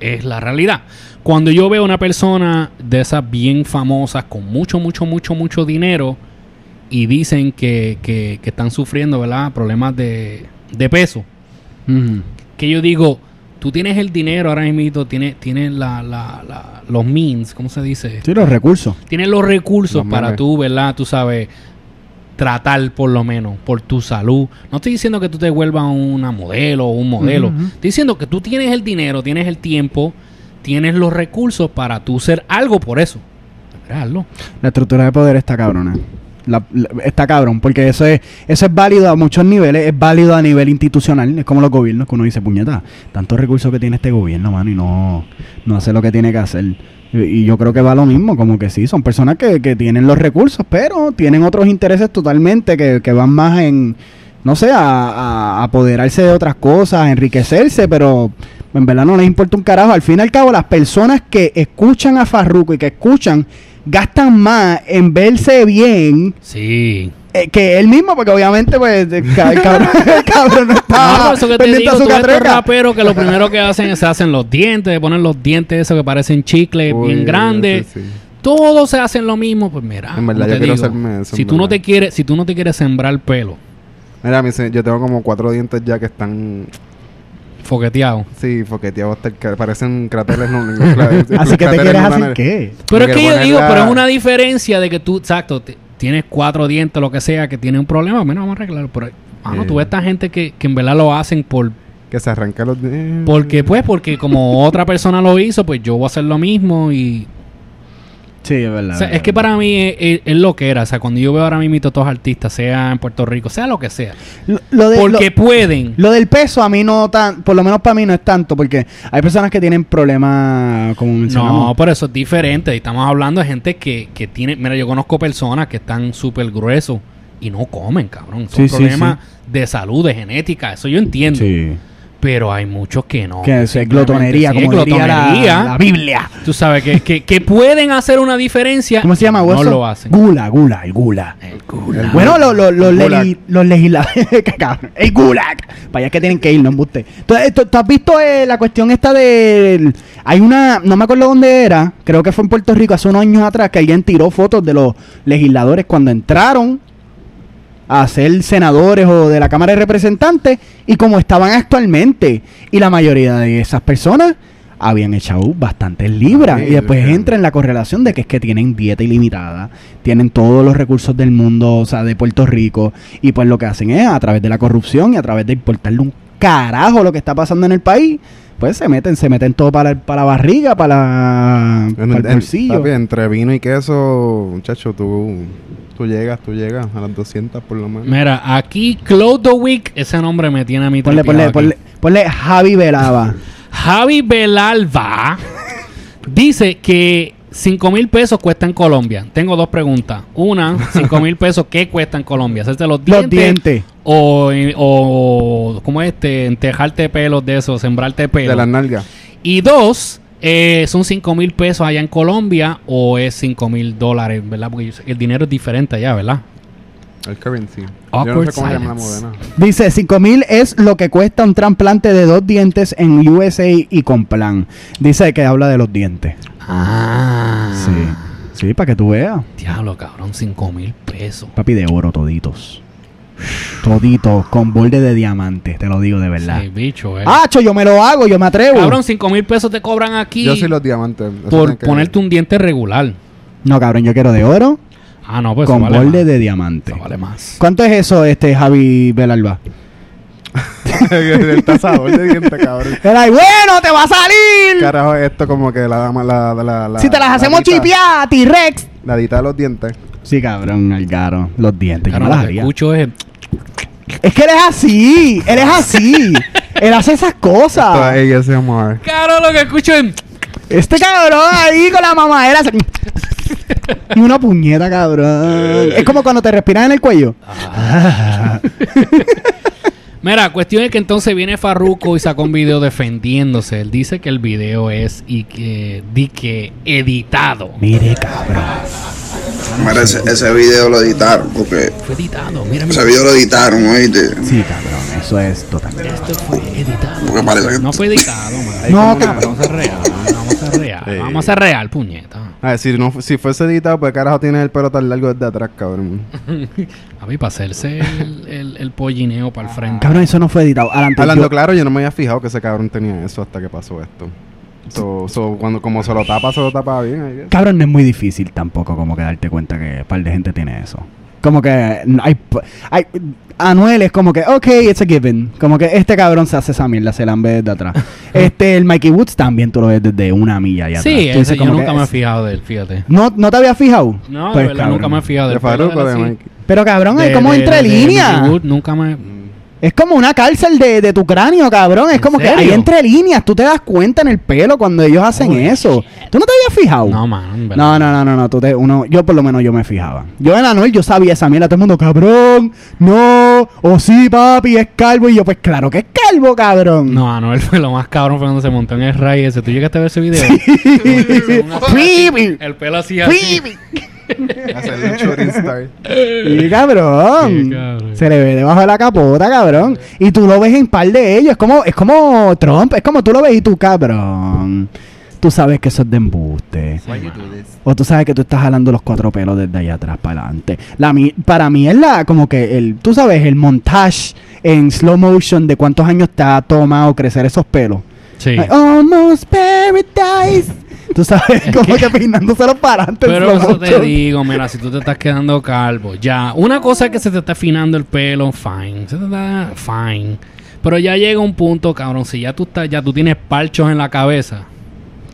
es la realidad. Cuando yo veo una persona de esas bien famosas, con mucho, mucho, mucho, mucho dinero, y dicen que, que, que están sufriendo, ¿verdad? Problemas de, de peso, que yo digo, tú tienes el dinero ahora mismo, tienes, tienes la, la, la- los means, ¿cómo se dice? Sí, los recursos. Tienes los recursos Los para tú, ¿verdad? Tú sabes, tratar por lo menos por tu salud. No estoy diciendo que tú te vuelvas una modelo o un modelo. Estoy diciendo que tú tienes el dinero, tienes el tiempo, tienes los recursos para tú ser algo por eso. La estructura de poder está cabrona. La- está cabrón, porque eso es, eso es válido a muchos niveles, es válido a nivel institucional, es como los gobiernos, que uno dice, puñeta, tantos recursos que tiene este gobierno, mano, y no, no hace lo que tiene que hacer. Y, y yo creo que va lo mismo, como que sí, son personas que, que tienen los recursos, pero tienen otros intereses totalmente que, que van más en, no sé, a, a apoderarse de otras cosas, a enriquecerse, pero en verdad no les importa un carajo. Al fin y al cabo, las personas que escuchan a Farruko y que escuchan gastan más en verse bien Sí. eh, que él mismo, porque obviamente, pues, el, *laughs* ca- el cabrón, el cabrón no No, está por eso que te pendiente digo, a tú su ves estos catreca. raperos que lo primero que hacen es se hacen los dientes, ponen los dientes esos que parecen chicles Uy, bien grandes. sí, sí. Todos se hacen lo mismo, pues mira. En verdad, yo te quiero digo, hacerme eso, Si tú no te quieres, si tú no te quieres sembrar pelo, Mira, yo tengo como cuatro dientes ya que están, foqueteado. sí, foqueteados, hasta el ca- parecen cráteres. *laughs* no, Así que te quieres hacer qué? Pero es que yo digo, pero es una diferencia de que tú, exacto, te- tienes cuatro dientes, lo que sea, que tiene un problema, bueno, vamos a arreglarlo. Pero, mano, Eh. tú ves esta gente que, que en verdad lo hacen por, Que se arranca los dientes. porque pues, porque como *laughs* otra persona lo hizo, pues yo voy a hacer lo mismo y Sí, es verdad. O sea, es que para mí es, es- es lo que era. O sea, cuando yo veo ahora mismo todos los artistas, sea en Puerto Rico, sea lo que sea, Lo, lo de- porque lo- pueden. Lo del peso a mí no tan, por lo menos para mí no es tanto, porque hay personas que tienen problemas, como mencionamos. No, por eso es diferente. Estamos hablando de gente que, que tiene. Mira, yo conozco personas que están súper gruesos y no comen, cabrón. Son Sí, sí, problemas de salud, de genética. Eso yo entiendo. Sí. Pero hay muchos que no. Que es glotonería, sí, como diría la, glotonería. la Biblia. Tú sabes que, que, que pueden hacer una diferencia. ¿Cómo se llama? No lo hacen. Gula, gula, el gula. El. Bueno, lo- lo- los, El gulag. legi- los legisladores. *laughs* el gulag. Para allá que tienen que ir, no embuste. Entonces, ¿tú, tú has visto eh, la cuestión esta de. Hay una. No me acuerdo dónde era. Creo que fue en Puerto Rico hace unos años atrás. Que alguien tiró fotos de los legisladores cuando entraron a ser senadores o de la Cámara de Representantes y como estaban actualmente. Y la mayoría de esas personas habían echado bastantes libras. Ay, y después entra en la correlación de que es que tienen dieta ilimitada, tienen todos los recursos del mundo, o sea, de Puerto Rico. Y pues lo que hacen es, a través de la corrupción y a través de importarle un carajo lo que está pasando en el país, pues se meten, se meten todo para, para la barriga, para, la, En- para el en- bolsillo. papi, entre vino y queso, muchacho, tú, tú llegas, tú llegas a las 200 por lo menos. Mira, aquí Clodowick, ese nombre me tiene a mí Ponle, ponle, ponle, ponle Javi Velava. *laughs* Javi Belalba dice que 5 mil pesos cuesta en Colombia. Tengo dos preguntas. Una, 5 mil pesos, ¿qué cuesta en Colombia? ¿Hacerte los dientes? Los dientes. O, o ¿cómo es este? Entejarte pelos de eso, sembrarte pelo. De las nalgas. Y dos, eh, ¿son 5 mil pesos allá en Colombia o es 5 mil dólares, verdad? Porque el dinero es diferente allá, ¿verdad? El currency. Yo no sé cómo llama la moderna. Dice, 5 mil es lo que cuesta un trasplante de dos dientes en USA y con plan. Dice que habla de los dientes. Ah. Sí. Sí, para que tú veas. Diablo, cabrón, 5 mil pesos. Papi de oro toditos. Toditos, con borde de diamante, te lo digo de verdad. Sí, bicho, eh. ¡Acho, yo me lo hago, yo me atrevo! Cabrón, 5 mil pesos te cobran aquí Yo soy los diamantes. eso por que- ponerte un diente regular. No, cabrón, yo quiero de oro Ah, no, pues con eso vale borde más. de diamante. Eso vale más. ¿Cuánto es eso, este Javi Belalba? *laughs* el tasador de dientes, cabrón. *laughs* Era, bueno, te va a salir. Carajo, esto como que la dama, la, la, la si te las la hacemos chipear, T-Rex. La dita de los dientes. Sí, cabrón, Algaro. Los dientes, yo Claro, no lo las que haría. escucho es... Es que él es así, él es así. *laughs* él hace esas cosas. es ASMR. Cabrón, lo que escucho es... Este cabrón ahí con la mamadera. y una puñeta, cabrón. Es como cuando te respiras en el cuello. *laughs* Mira, cuestión es que entonces viene Farruko y sacó un video defendiéndose. Él dice que el video es y que, di que editado. Mire, cabrón. Mira, ese, ese video lo editaron, porque Fue editado, mira, ese video lo editaron, ¿oíste? Sí, cabrón, eso es totalmente. Esto fue editado. Porque parece que No fue editado, man. No, cabrón. Vamos a ser real, vamos a ser real. Sí. Vamos a ser real, puñeta. A ver, si, no, si fuese editado, pues carajo tienes el pelo tan largo desde atrás, cabrón. A mí, para hacerse el, el, el pollineo para el frente. Cabrón, eso no fue editado. Adelante, Hablando yo- claro, yo no me había fijado que ese cabrón tenía eso hasta que pasó esto. So, so, cuando como se lo tapa, se lo tapa bien. Cabrón, no es muy difícil tampoco como que darte cuenta que un par de gente tiene eso. Como que hay, hay Anuel es como que, ok, it's a given. Como que este cabrón se hace esa mierda, se la ve desde atrás. *laughs* este, el Mikey Woods también tú lo ves desde una milla allá Sí, atrás. Dices yo nunca que me he fijado de él, fíjate. ¿No, ¿No te había fijado? No, Pues, de verdad, cabrón. nunca me he fijado De él. Pero cabrón, es como entre líneas. Nunca me... Es como una cárcel de, de tu cráneo, cabrón. Es ¿En como que hay entre líneas. Tú te das cuenta en el pelo cuando ellos hacen eso. ¿Tú no te habías fijado? No, man. No, no, no, no, no, tú te- uno, yo por lo menos yo me fijaba. Yo en Anuel yo sabía esa mierda, todo el mundo, cabrón, no, o sí, papi, es calvo. Y yo, pues claro que es calvo, cabrón. No, Anuel fue lo más cabrón fue cuando se montó en el ray ese. ¿Tú llegaste a ver ese video? *laughs* Pipi. el pelo así así. *laughs* Pipi. Hacerle un shooting star. Sí, cabrón. Sí, cabrón. Se le ve debajo de la capota, cabrón. Y tú lo ves en par de ellos. Es como, es como Trump, es como tú lo ves y tú, cabrón. Tú sabes que eso es de embuste. O tú sabes que tú estás jalando los cuatro pelos desde allá atrás para adelante. La, mi- para mí es la, como que el, tú sabes, el montage en slow motion de cuántos años te ha tomado crecer esos pelos. Sí. Like, almost paradise. Tú sabes, como que peinándose para adelante. en Pero eso te digo, mira, si tú te estás quedando calvo, ya, una cosa es que se te está afinando el pelo, fine, se te está fine. Pero ya llega un punto, cabrón, si ya tú estás, ya tú tienes parchos en la cabeza.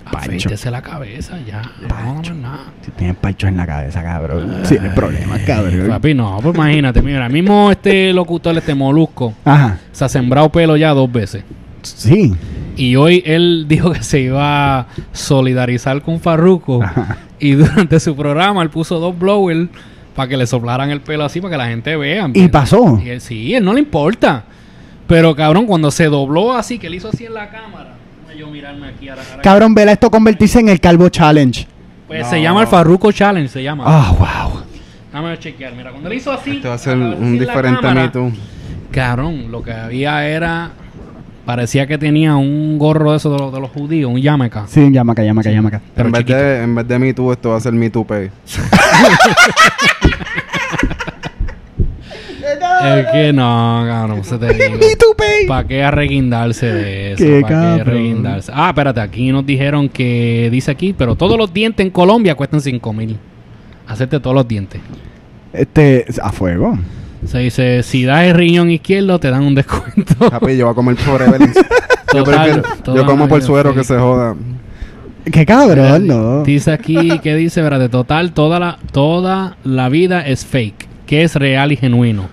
Afeítese la cabeza ya. No, no, no. Si tienes panchos en la cabeza, cabrón. Tienes problemas, cabrón. Papi, no, pues imagínate, mira, mismo este locutor, este molusco, Ajá. se ha sembrado pelo ya dos veces. Sí. Y hoy él dijo que se iba a solidarizar con Farruko. Ajá. Y durante su programa él puso dos blowers para que le soplaran el pelo así para que la gente vea. Y pasó. Y él, sí, él no le importa. Pero cabrón, cuando se dobló así, que él hizo así en la cámara. Déjame yo mirarme aquí a la cara. Cabrón, vela esto convertirse en el Calvo Challenge. Pues se llama el Farruko Challenge, se llama. Ah, wow. Déjame chequear. Mira, cuando él hizo así. Este va a así un diferente Too. Cabrón, lo que había era. Parecía que tenía un gorro de esos de los, de los judíos, un yameca. Sí, llama acá, llama acá. Pero en, vez chiquito. de, en vez de Me Too, esto va a ser Me Too Pay. *laughs* Es que no, cabrón, se te *laughs* digo. Me too, pay. ¿Para qué arreguindarse de eso? Qué ¿Para qué cabrón. arreguindarse? Ah, espérate, aquí nos dijeron que dice aquí, pero todos los dientes en Colombia cuestan 5 mil. Hacerte todos los dientes. Este, a fuego. Se dice, si das el riñón izquierdo, te dan un descuento. Papi, yo voy a comer por Evelyn. *laughs* yo, Total, prefiero- toda yo como por suero sí. que se joda. Qué cabrón, no. Dice aquí, que dice, verdad, total, toda la, toda la vida es fake, que es real y genuino.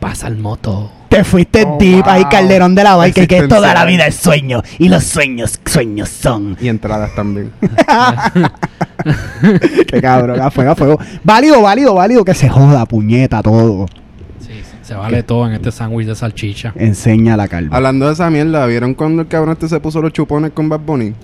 Pasa el moto. Te fuiste Oh, deep ahí. Calderón de la Barca, y que toda la vida es sueño. Y los sueños, sueños son. Y entradas también. *laughs* Qué cabrón, a fuego, a fuego. Válido, válido, válido, que se joda, puñeta, todo. Se vale todo en este sándwich de salchicha. Enseña la calva. Hablando de esa mierda, ¿vieron cuando el cabrón este se puso los chupones con Bad Bunny?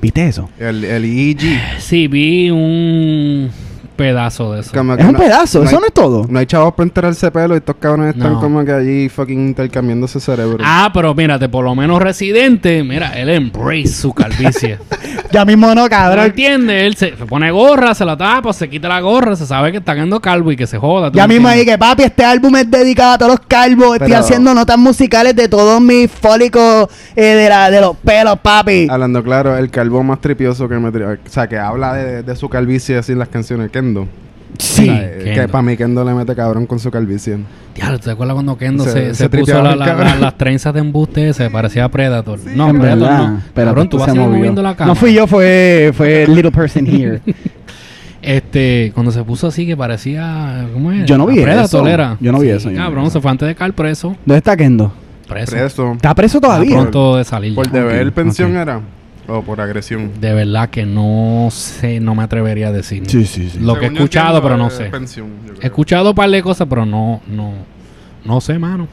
¿Viste eso? El, el EG. Sí, vi un pedazo de eso. Como que Es un no- pedazo, no eso hay- no es todo. No hay chavos para enterarse pelo y estos cabrones están No. como que allí fucking intercambiándose cerebro. Ah, pero mírate, por lo menos Residente, mira, él embrace su calvicie. *laughs* Ya mismo no, ¿No cabrón. entiende? Él se se pone gorra, se la tapa, se quita la gorra, se sabe que está quedando calvo y que se joda. ¿tú Ya me mismo ahí entiendes? que papi, este álbum es dedicado a todos los calvos. Estoy Pero- haciendo notas musicales de todos mis fólicos eh, de, la, de los pelos, papi. Hablando claro, el calvo más tripioso que me tri- O sea, que habla de, de su calvicie así en las canciones. Kendo. Sí. Eh, que para mí Kendo le mete cabrón con su calvicie. Diablo, ¿te acuerdas cuando Kendo Se- se, se se puso la- la- la- las trenzas de embuste ese? Parecía Predator. no, En Predator verdad. no. Pero Cabrón, tú vas moviendo la cámara. No fui yo, fue, fue el little person *laughs* here. Este, cuando se puso así que parecía... ¿Cómo es? Yo no vi Predator eso. era. Yo no vi eso, no vi Cabrón, eso. se fue antes de caer preso. ¿Dónde está Kendo? Preso. Preso. ¿Está preso Está todavía? pronto de salir. ¿Por deber ok, pensión ok. era? ¿O por agresión? De verdad que no sé, no me atrevería a decir. Sí, sí, sí. Lo que he escuchado, pero no sé. pensión. He escuchado un par de cosas, pero no, no, no sé, mano.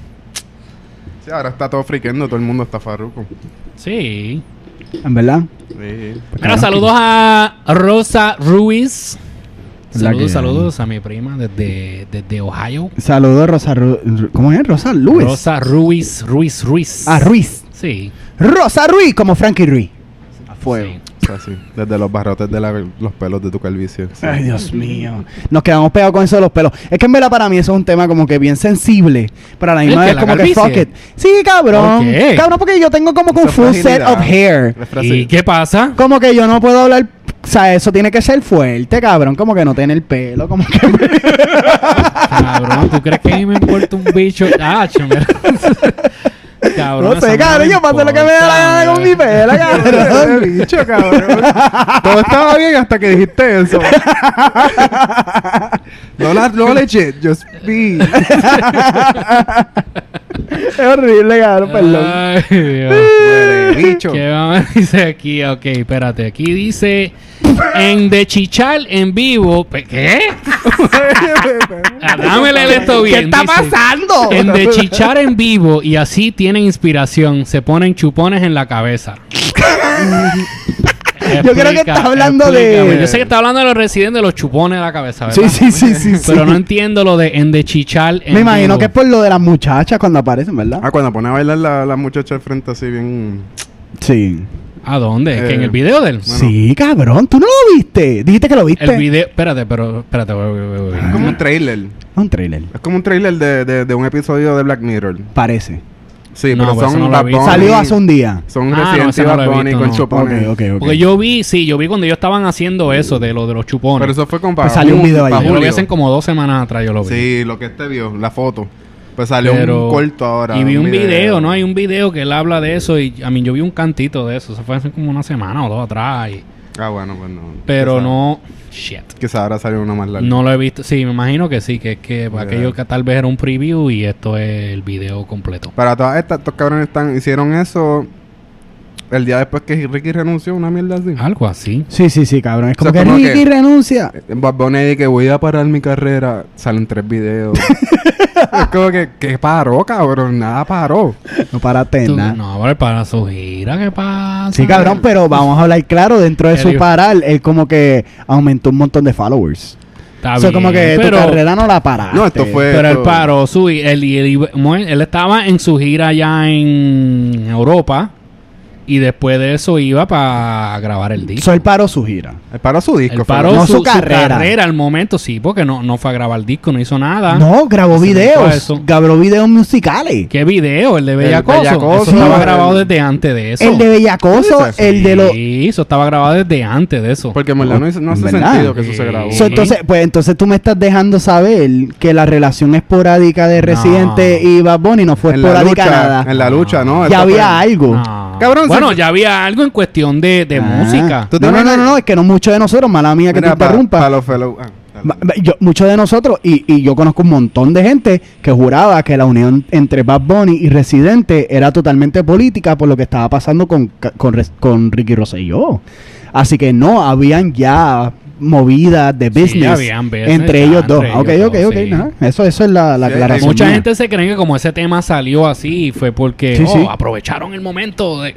Sí, ahora está todo friquendo, todo el mundo está farruco. Sí. ¿En verdad? Sí. Mira, saludos a Rosa Ruiz. Saludos, saludos a mi prima desde, desde Ohio. Saludos, Rosa Ru- Ru- ¿Cómo es? Rosa Luis. Rosa Ruiz, Ruiz, Ruiz. Ah, Ruiz. Sí. Rosa Ruiz, como Frankie Ruiz. Fuego. Desde los barrotes de la- los pelos de tu calvicie. sí. Ay, Dios mío. Nos quedamos pegados con eso de los pelos. Es que en verdad para mí eso es un tema como que bien sensible. Pero a la ¿El misma vez la como que fuck it. Sí, cabrón. ¿Por qué? Cabrón, porque yo tengo como que un full set of hair. ¿Y qué pasa? Como que yo no puedo hablar. O sea, eso tiene que ser fuerte, cabrón. Como que no tener pelo. Como que. *laughs* Cabrón, ¿tú crees que a mí me importa un bicho? Ah. *laughs* Cabrón, no sé, cabrón. Yo paso lo que me da la gana con mi pelo, *laughs* cabrón. Bicho, cabrón. *laughs* Todo estaba bien hasta que dijiste eso. *laughs* no, la, no legit, just be. Es horrible, cabrón. Perdón. Ay, Dios. Huele, bicho. ¿Qué vamos a dice aquí? Ok, espérate. Aquí dice en de chichar en vivo. ¿Qué? *laughs* Ah, Dame leer esto bien. ¿Qué está Dice, pasando? En de chichar en vivo y así tienen inspiración. Se ponen chupones en la cabeza. *laughs* Yo creo que está hablando de-. Yo sé que está hablando de los residentes de los chupones de la cabeza, ¿verdad? Sí, sí, sí, *laughs* sí. sí. Pero no entiendo lo de en de chichar en Me imagino que es por lo de las muchachas cuando aparecen, ¿verdad? Ah, cuando pone a bailar la, la muchacha al frente así bien... Sí. ¿A dónde? ¿Que en Eh, el video de él? Sí, cabrón. ¿Tú no lo viste? Dijiste que lo viste. El video... Espérate, pero... Espérate, voy, voy, voy, voy. Es como un trailer. Un trailer. Es como un trailer de, de, de un episodio de Black Mirror. Parece. Sí, No, pero pues son no Bad. Bunny, Salió hace un día. Son Ah, y no Bad Bunny con no. chupones. Ok, ok, ok. Porque yo vi, sí, yo vi cuando ellos estaban haciendo eso de lo de los chupones. Pero eso fue con Pues salió un video yo lo vi hace como dos semanas atrás, yo lo vi. Sí, lo que este vio, la foto. Pues salió Pero- un corto ahora. Y vi un video, ¿no? Hay un video que él habla de eso y a mí yo vi un cantito de eso. Eso fue hace como una semana o dos atrás. Y Ah, bueno, pues no. Pero Quizá- no. Shit. Quizá ahora salió uno más largo. No lo he visto. Sí, me imagino que sí, que es que aquello que tal vez era un preview y esto es el video completo. Para todas estas, estos cabrones están, hicieron eso el día después que Ricky renunció, una mierda así. Algo así. Sí, sí, sí, cabrón. Es como O sea, que como Ricky que- renuncia. En Bad Bunny que voy a parar mi carrera, salen tres videos. *laughs* es como que, que paró, cabrón, nada paró. No paraste Tú- nada. no, pero para su gira, ¿qué pasa? Sí, cabrón, pero vamos a hablar claro. Dentro de su parar, él como que aumentó un montón de followers. Está O sea, como que pero, tu carrera no la paraste. No, esto fue- Pero él paró su. Él, él estaba en su gira allá en Europa. Y después de eso iba para grabar el disco. So, él paró su gira. Él paró su disco. Él paró No su, su su carrera. carrera. al momento, sí, porque no, no fue a grabar el disco, no hizo nada. No, grabó Se videos. Grabó videos musicales. ¿Qué video? El de Bellacoso. Bellacoso, Eso estaba el- grabado desde antes de eso. El de Bellacoso, ¿Qué dices? el de los... Sí, eso estaba grabado desde antes de eso. Porque en verdad no, hizo- no hace ¿Verdad? sentido que eso se grabó. So, entonces, pues entonces tú me estás dejando saber que la relación esporádica de Residente y Bad Bunny no fue en esporádica lucha, nada. En la lucha, ¿no? ya había fue- algo. No. Cabrón, bueno, ya había algo en cuestión de, de Ah. música. ¿Tú te No, no, no, no, no, es que no muchos de nosotros, mala mía que Mira, te pa- interrumpa. pa los fellow- ah, yo- muchos de nosotros, y, y yo conozco un montón de gente que juraba que la unión entre Bad Bunny y Residente era totalmente política por lo que estaba pasando con, con, Ricky Rosselló. Así que no, habían ya movidas de Sí, business entre ya, ellos dos. entre ok, ellos ok, dos, ok. sí. nada, Eso, eso es la, la Sí, aclaración. Mucha mía. gente se cree que como ese tema salió así fue porque Sí, oh, sí. aprovecharon el momento de...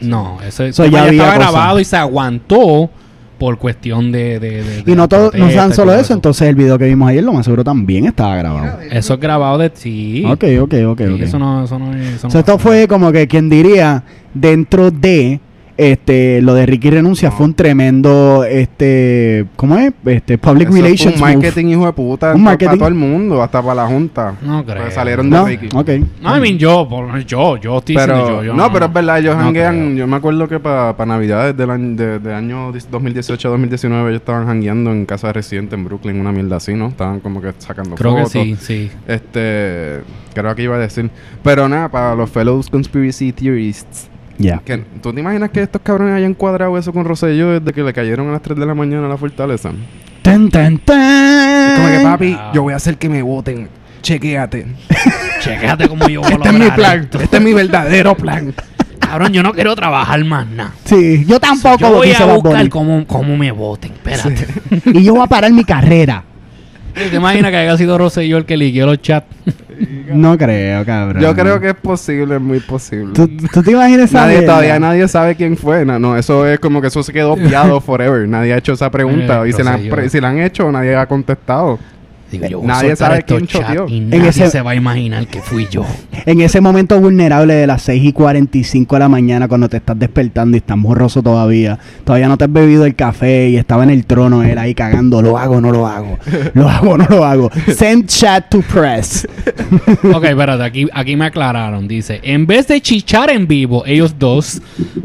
No, ese So, ya ya, había estaba grabado y se aguantó por cuestión de... de- de- de Y no, todo, no solo eso, entonces el video que vimos ayer, lo más seguro también estaba grabado. Eso es grabado de... Sí. Ok, ok, ok, Sí. Eso no, eso no es... eso no O sea, esto fue como que quien diría dentro de este lo de Ricky renuncia fue un tremendo este ¿cómo es? Este public Eso fue relations un move. marketing hijo de puta Un pa- marketing. para todo el mundo, hasta para la junta. No Porque creo. salieron de No, Ricky. ok. No, I mean, yo, por- yo, yo estoy Pero, diciendo yo, yo no, pero es verdad, ellos no hanguean. creo. Yo me acuerdo que para Navidades del año, de, de año 2018-2019 ellos estaban hangueando en casa de residente en Brooklyn, una mierda así, ¿no? Estaban como que sacando Creo que fotos. sí, sí. Este, creo que iba a decir. Pero nada, para los fellows conspiracy theorists. Ya. ¿Tú te imaginas que estos cabrones hayan cuadrado eso con Rosselló desde que le cayeron a las 3 de la mañana a la fortaleza? Tan, tan, tan. Como que, papi, Ah. yo voy a hacer que me voten. Chequéate. *laughs* Chequéate cómo yo voy a Este es mi plan. Este es mi verdadero plan. Cabrón, yo no quiero trabajar más nada. Sí, yo tampoco Yo voy a buscar cómo, cómo me voten. Espérate. *laughs* y yo voy a parar mi carrera. ¿Te imaginas que haya sido Rosselló el que liqueó los chats? No creo, cabrón. Yo creo que es posible, es muy posible. ¿Tú, tú te imaginas Nadie, todavía nadie sabe quién fue. No, no, eso es como que eso se quedó obviado *laughs* forever. Nadie ha hecho esa pregunta. Eh, y si la, han si la han hecho, nadie ha contestado. Digo, yo Nadie sabe quién choteó. Y En nadie ese- se va a imaginar que fui yo. En ese momento vulnerable de las 6 y 45 de la mañana, cuando te estás despertando y estás morroso todavía, todavía no te has bebido el café y estaba en el trono él ahí cagando, lo hago, no lo hago, lo hago, no lo hago. *laughs* Send chat to press. *laughs* ok, espérate, aquí, aquí me aclararon. Dice, en vez de chichar en vivo, ellos dos,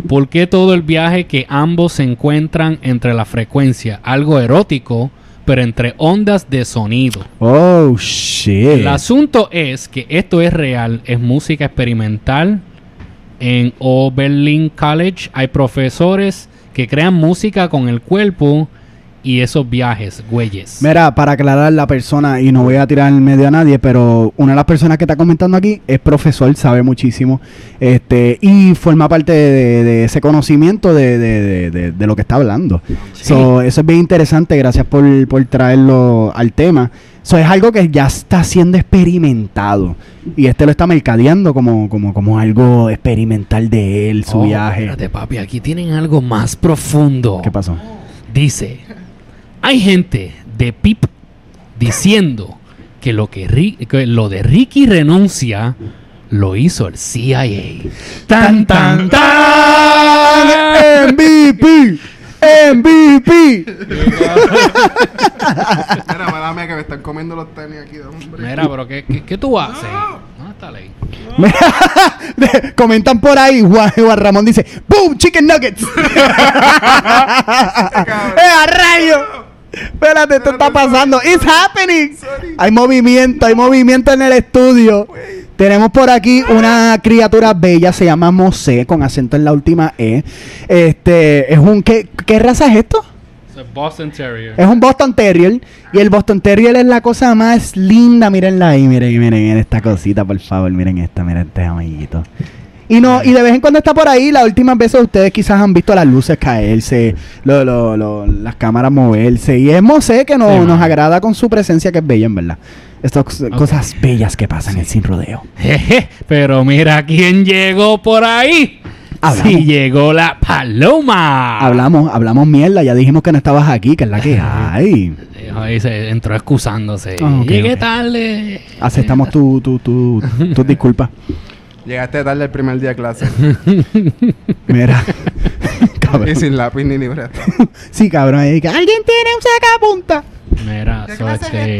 ¿por qué todo el viaje que ambos se encuentran entre la frecuencia? Algo erótico, pero entre ondas de sonido. Oh, shit. El asunto es que esto es real, es música experimental. En Oberlin College hay profesores que crean música con el cuerpo y esos viajes, güeyes. Mira, para aclarar la persona, y no voy a tirar en medio a nadie, pero una de las personas que está comentando aquí es profesor, sabe muchísimo, este, y forma parte de, de ese conocimiento de, de- de- lo que está hablando. Sí. So, eso es bien interesante, gracias por, por traerlo al tema. So, es algo que ya está siendo experimentado. Y este lo está mercadeando como, como, como algo experimental de él, su Oh, viaje. espérate, papi, aquí tienen algo más profundo. ¿Qué pasó? Dice, hay gente de PIP diciendo que lo, que, que lo de Ricky renuncia lo hizo el CIA. ¡Tan, tan, tan! ¡MVP! ¡MVP! Mira, mala mía que me están comiendo los tenis aquí, hombre. Mira, pero ¿qué, qué, qué tú haces? ¿Dónde está la ley? De- Comentan por ahí, Juan, Juan Ramón dice, ¡Boom! ¡Chicken nuggets! *laughs* *laughs* ¡Eh, a rayo! Espérate, esto está pasando. It's happening. Hay movimiento, hay movimiento en el estudio. Tenemos por aquí una criatura bella, se llama Mosé, con acento en la última E. Este, es un ¿qué, qué raza es esto? Boston Terrier. Es un Boston Terrier. Y el Boston Terrier es la cosa más linda. Mírenla ahí, miren, miren, miren esta cosita, por favor. Miren esta, miren este amiguito. Y no, y de vez en cuando está por ahí. Las últimas veces ustedes quizás han visto las luces caerse, lo- lo- lo- las cámaras moverse. Y es Mosé que no- Sí, nos agrada con su presencia, que es bella, en verdad. Estas cos- cosas bellas que pasan en Sin Rodeo. Jeje, Pero mira quién llegó por ahí. Hablamos. Sí, llegó la paloma. Hablamos, hablamos mierda. Ya dijimos que no estabas aquí, que es la que hay. Ahí se entró excusándose. Ah, ok, Llegué tarde. Aceptamos tu, tu, tu, tus disculpas. *laughs* Llegaste tarde el primer día de clase. *laughs* Mira. *laughs* Cabrón. y sin lápiz ni libreta. *laughs* Sí, cabrón. ahí que, Alguien tiene un sacapunta. Mira, so, este,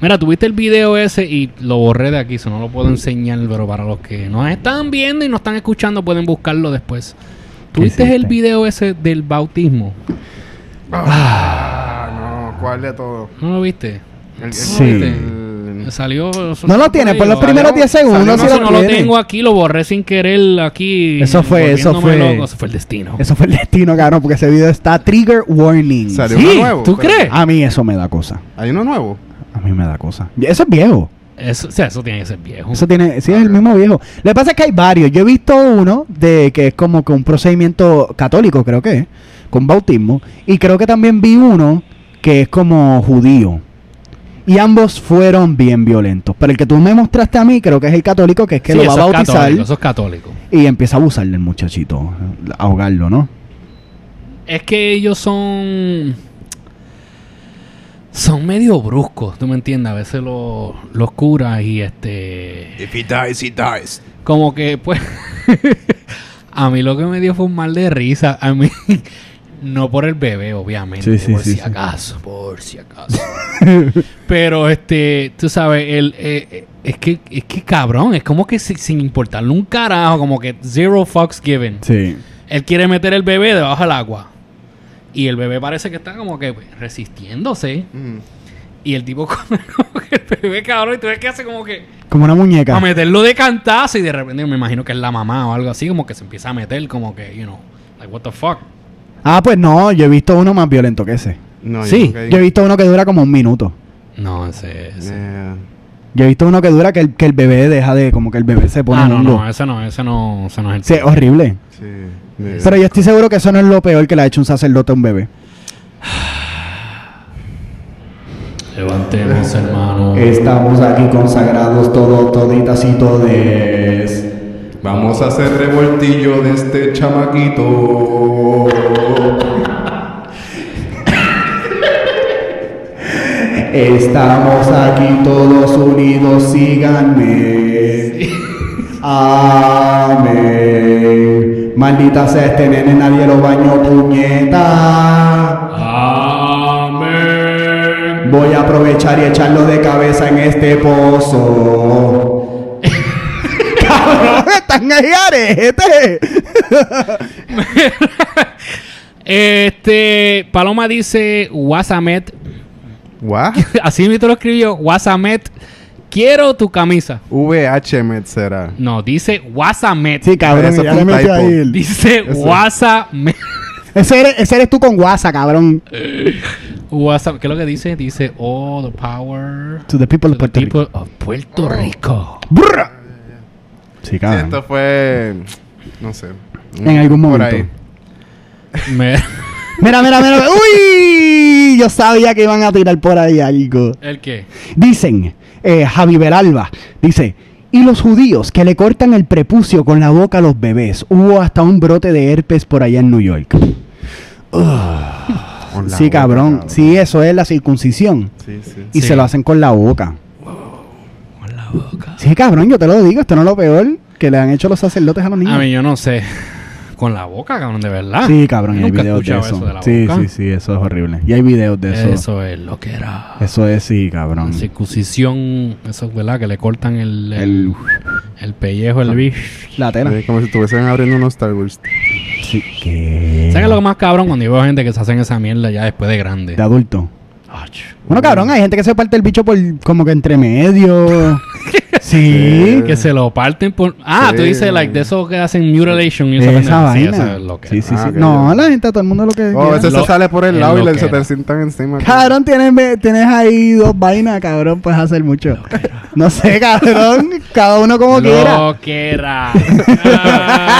mira, tuviste el video ese y lo borré de aquí, eso no lo puedo enseñar, pero para los que nos están viendo y nos están escuchando pueden buscarlo después. ¿Tuviste el video ese del bautismo? Ah, no. ¿Cuál de todo? ¿No lo viste? El, el- Sí. el- Salió. No lo tiene, por los primeros 10 segundos. No, si lo no lo tiene. tengo aquí, lo borré sin querer aquí. Eso fue, eso fue- loco. Eso fue el destino. Eso fue el destino, cabrón, porque ese video está trigger warning. Salió Sí, uno nuevo. ¿tú pero- crees? A mí eso me da cosa. ¿Hay uno nuevo? A mí me da cosa. Eso es viejo. Eso, o sea, eso tiene que ser viejo. Eso tiene, sí, es el mismo viejo. Lo que pasa es que hay varios. Yo he visto uno de que es como que un procedimiento católico, creo que es, con bautismo. Y creo que también vi uno que es como judío. Y ambos fueron bien violentos. Pero el que tú me mostraste a mí, creo que es el católico, que es que Sí, lo va a bautizar católico, eso es católico. y empieza a abusar del muchachito, ahogarlo, ¿no? Es que ellos son. Son medio bruscos, tú me entiendes. A veces lo- los curas y este. If he dies, he dies. Como que, pues. *laughs* a mí lo que me dio fue un mal de risa. A mí. No por el bebé, obviamente. Sí, sí, por sí, si acaso. Por si acaso. *laughs* Pero este, tú sabes, el, eh, eh, es que es que cabrón, es como que si- sin importarle un carajo, como que zero fucks given. Sí. Él quiere meter el bebé debajo del agua. Y el bebé parece que está como que resistiéndose. Mm. Y el tipo *laughs* come como que el bebé cabrón. Y tú ves que hace como que Como una muñeca. a meterlo de cantazo. Y de repente me imagino que es la mamá o algo así. Como que se empieza a meter como que, you know, like what the fuck. Ah, pues no, yo he visto uno más violento que ese. No, Sí, yo creo que- Yo he visto uno que dura como un minuto. No, ese... ese. Yeah. Yo he visto uno que dura que el, que el bebé deja de, como que el bebé se pone Ah, no, no, ese no, ese no, ese no es el Sí, horrible. Sí. yeah. Pero yo estoy seguro que eso no es lo peor que le ha hecho un sacerdote a un bebé. *sighs* Levantemos, hermano. Estamos aquí consagrados todos, toditas y todes. Vamos a hacer revoltillo de este chamaquito. Estamos aquí todos unidos, síganme. Amén. Maldita sea este nene, nadie lo bañó, puñeta. Amén. Voy a aprovechar y echarlo de cabeza en este pozo. Están ahí arete. Este, Paloma dice, Wasamet, ¿What? *laughs* así mismo lo escribió, Wasamet, quiero tu camisa. VH Met será. No, dice Wasamet. Sí, cabrón, Eso ya fue le un metí typo. ahí el- Dice. Wasamet. Ese eres, ese eres tú con WhatsApp, cabrón. Wasa- ¿Qué es lo que dice? Dice, all the power To the people to of the Puerto people of Puerto Rico. Brrr. Sí, Sí, cabrón. esto fue. No sé. En algún Por momento. ahí. Me- *laughs* *laughs* Mira, mira, mira. ¡Uy! Yo sabía que iban a tirar por ahí algo. ¿El qué? Dicen, eh, Javi Beralba, dice, y los judíos que le cortan el prepucio con la boca a los bebés. Hubo hasta un brote de herpes por allá en New York. Sí, boca, cabrón. Sí, eso es la circuncisión. Sí, sí. Y Sí. se lo hacen con la boca. Boca. Sí, cabrón, yo te lo digo. Esto no es lo peor que le han hecho los sacerdotes a los niños. A mí yo no sé. *laughs* Con la boca, cabrón, de verdad. Sí, cabrón, y hay Nunca he videos de escuchado eso. de la sí, boca. sí, sí, eso es horrible. Y hay videos de eso. Eso es lo que era. Eso es, sí, cabrón. La circuncisión, eso es verdad, que le cortan el, el, El, el pellejo, el bicho. la tela. Como si estuviesen abriendo unos Star Wars. Sí, ¿qué? ¿Sabes lo más cabrón cuando yo veo gente que se hacen esa mierda ya después de grande? De adulto. Bueno, cabrón, hay gente que se parte el bicho por como que entre medio. *laughs* sí. Que se lo parten por... Ah, Sí. tú dices, like, de eso que hacen mutilation y Esa. Sí, vaina. eso es lo que... sí, sí, Ah, sí. No, la gente, todo el mundo lo que. Oh, quiera. ese Lo- se sale por el lado y lo se te sientan encima. Cabrón, tienes, tienes ahí dos vainas, cabrón, puedes hacer mucho. No sé, cabrón, cada uno como quiera. Lo que era. *laughs*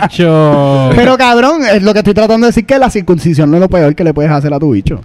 Nacho. Pero cabrón, es lo que estoy tratando de decir que la circuncisión no es lo peor que le puedes hacer a tu bicho.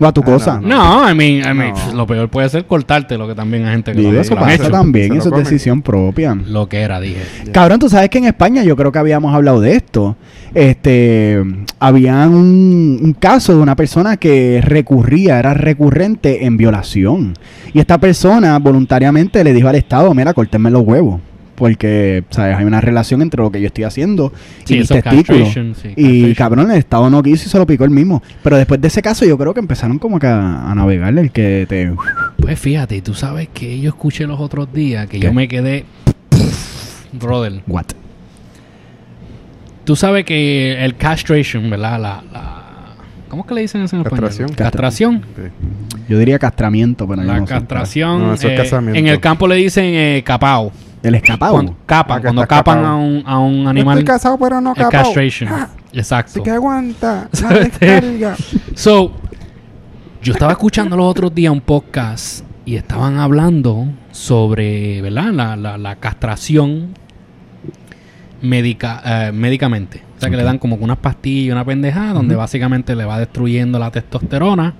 O a tu Ah, cosa. No, I mean, I mean, No. lo peor puede ser cortarte, lo que también hay gente que Digo, lo, eso lo pasa hecho. también, eso es decisión propia. Lo que era, dije. Cabrón, tú sabes que en España yo creo que habíamos hablado de esto. Este, había un, un caso de una persona que recurría, era recurrente en violación. Y esta persona voluntariamente le dijo al Estado, mira, córtenme los huevos. Porque, ¿sabes? Hay una relación entre lo que yo estoy haciendo Sí, y mis eso es testículos. castration, sí, y cabrón, el Estado no quiso y se lo picó el mismo. Pero después de ese caso yo creo que empezaron como que a, a navegar el que te... Pues fíjate, y tú sabes que yo escuché los otros días que ¿Qué? yo me quedé. Brother, What? tú sabes que el castration, ¿verdad? La, la- ¿Cómo es que le dicen eso en español? Castración. Castración. Sí. Yo diría castramiento, pero La no castración. No, eso es eh, casamiento. en el campo le dicen eh, capao. El escapado. Cuando capan, Ah, cuando capan a un, a un No animal. estoy casado, pero no capao. castration. Ah, Exacto. Así que aguanta. *laughs* Descarga. So, yo estaba escuchando los otros días un podcast y estaban hablando sobre, ¿verdad? La, la, la castración médica, eh, médicamente. O sea, que le dan como que unas pastillas, una pendejada, donde básicamente le va destruyendo la testosterona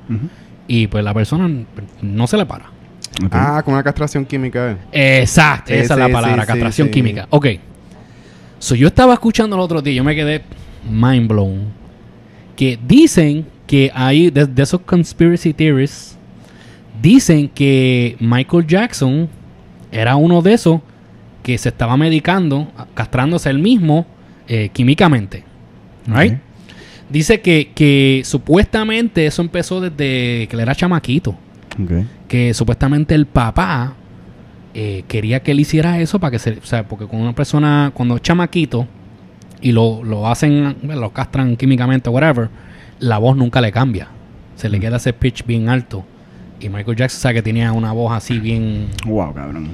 y pues la persona no se le para. Ah, con una castración química. eh. Exacto, esa es la palabra, castración química. Ok. So, yo estaba escuchando el otro día, yo me quedé mind blown. Que dicen que hay, de, de esos conspiracy theories, dicen que Michael Jackson era uno de esos que se estaba medicando, castrándose él mismo eh, químicamente. Right? Dice que, que supuestamente eso empezó desde que él era chamaquito Que supuestamente el papá eh, quería que él hiciera eso para que se, o sea, porque con una persona cuando es chamaquito y lo, lo hacen, lo castran químicamente o whatever, la voz nunca le cambia. Se le queda ese pitch bien alto. Y Michael Jackson sabe que tenía una voz así bien... Wow, cabrón.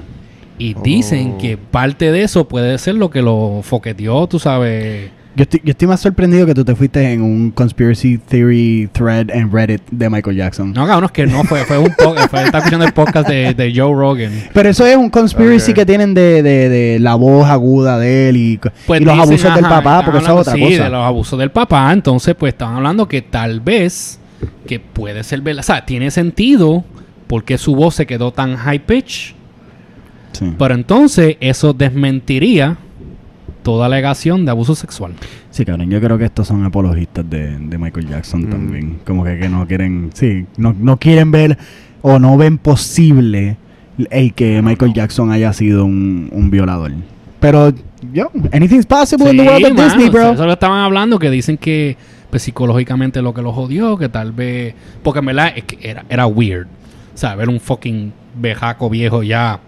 Y dicen Oh. que parte de eso puede ser lo que lo foqueteó, tú sabes. Yo estoy, yo estoy más sorprendido que tú te fuiste en un conspiracy theory thread en Reddit de Michael Jackson. No, cabrón, es que no fue, fue un podcast, fue, está escuchando el podcast de, de Joe Rogan. Pero eso es un conspiracy que tienen de, de, de la voz aguda de él y, y los Pues dicen, abusos del papá, porque eso es otra sí, cosa. de los abusos del papá. Entonces, pues estaban hablando que tal vez que puede ser verdad. O sea, tiene sentido porque su voz se quedó tan high pitch. Sí. Pero entonces eso desmentiría toda alegación de abuso sexual. Sí, cabrón, yo creo que estos son apologistas de, de Michael Jackson Mm. también. Como que, que no quieren, sí, no, no quieren ver o no ven posible el que Michael Jackson haya sido un, un violador. Pero, yo, anything's possible in the Sí, world of mano, Disney, bro. Eso lo estaban hablando, que dicen que pues, psicológicamente lo que lo jodió, que tal vez... Porque en verdad es que era, era weird. O sea, ver un fucking bejaco viejo ya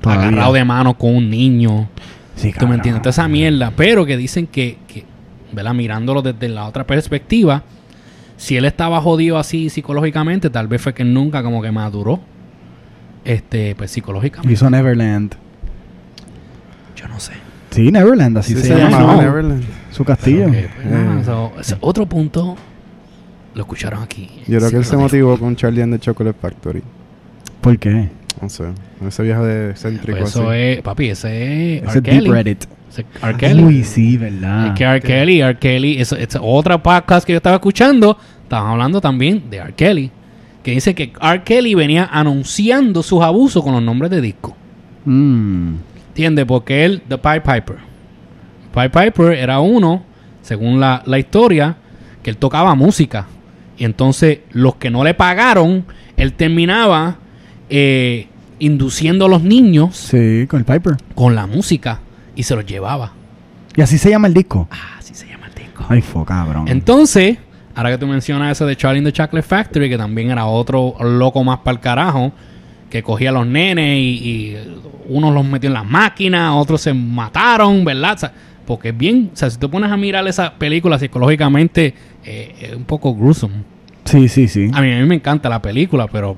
Todavía. agarrado de mano con un niño. Sí, ¿Tú me entiendes? Toda esa mierda. Pero que dicen que, que, ¿verdad? Mirándolo desde la otra perspectiva, si él estaba jodido así psicológicamente, tal vez fue que nunca como que maduró. Este, pues psicológicamente. Hizo Neverland. Yo no sé. Sí, Neverland, así Sí, se, se llama. Neverland. Su castillo. Pues, Eh. so, otro punto lo escucharon aquí. Yo creo que él se motivó con Charlie and the Chocolate Factory. ¿Por qué? No sé. Ese viejo de céntrico Pues eso así. es, papi, ese es Ese R. Deep. Reddit. Ese es R. Kelly. Uy, sí, ¿verdad? Es que R. Kelly, R. Kelly, eso es otra podcast que yo estaba escuchando. Estaban hablando también de R. Kelly. Que dice que R. Kelly venía anunciando sus abusos con los nombres de disco. Mm. ¿Entiendes? Porque él, The Pied Piper. Pied Piper era uno, según la, la historia, que él tocaba música. Y entonces los que no le pagaron, él terminaba eh, induciendo a los niños Sí, con el Piper. con la música y se los llevaba. Y así se llama el disco. Ah, así se llama el disco. Ay, fo, cabrón. Entonces, ahora que tú mencionas eso de Charlie in the Chocolate Factory, que también era otro loco más para el carajo, que cogía a los nenes y, y unos los metió en las máquinas, otros se mataron, ¿verdad? O sea, porque es bien, o sea, si tú pones a mirar esa película psicológicamente, eh, es un poco gruesome. Sí, sí, sí. A mí, a mí me encanta la película, pero...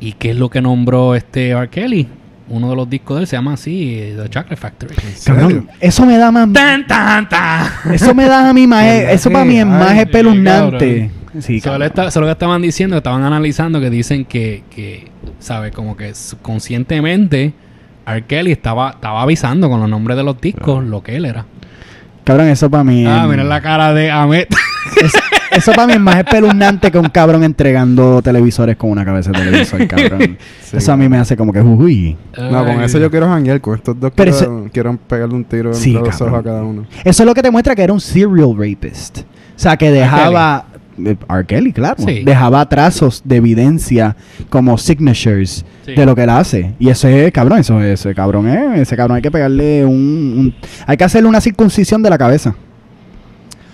¿Y qué es lo que nombró este R. Kelly? Uno de los discos de él se llama así, The Chocolate Factory. Cabrón, eso me da más. ¡Tan, tan, tan! Eso me da a mí más. ¿Verdad Eso para mí es más espeluznante. Sí, solo que estaban diciendo, estaban analizando que dicen que, que ¿sabes? Como que subconscientemente R. Kelly estaba, estaba avisando con los nombres de los discos lo que él era. Cabrón, eso para mí. Ah, mira la cara de Ahmed. Eso para mí es más espeluznante que un cabrón entregando televisores con una cabeza de televisor, *laughs* cabrón. Sí. Eso a mí me hace como que uy. No, con eso yo quiero janguear. Con estos dos Pero quiero, quiero pegarle un tiro Sí, entre los cabrón. ojos a cada uno. Eso es lo que te muestra que era un serial rapist. O sea, que dejaba. eh, R. Kelly, claro. Sí. Dejaba trazos de evidencia como signatures Sí. de lo que él hace. Y ese cabrón, eso, ese cabrón es. Ese cabrón hay que pegarle un, un- Hay que hacerle una circuncisión de la cabeza.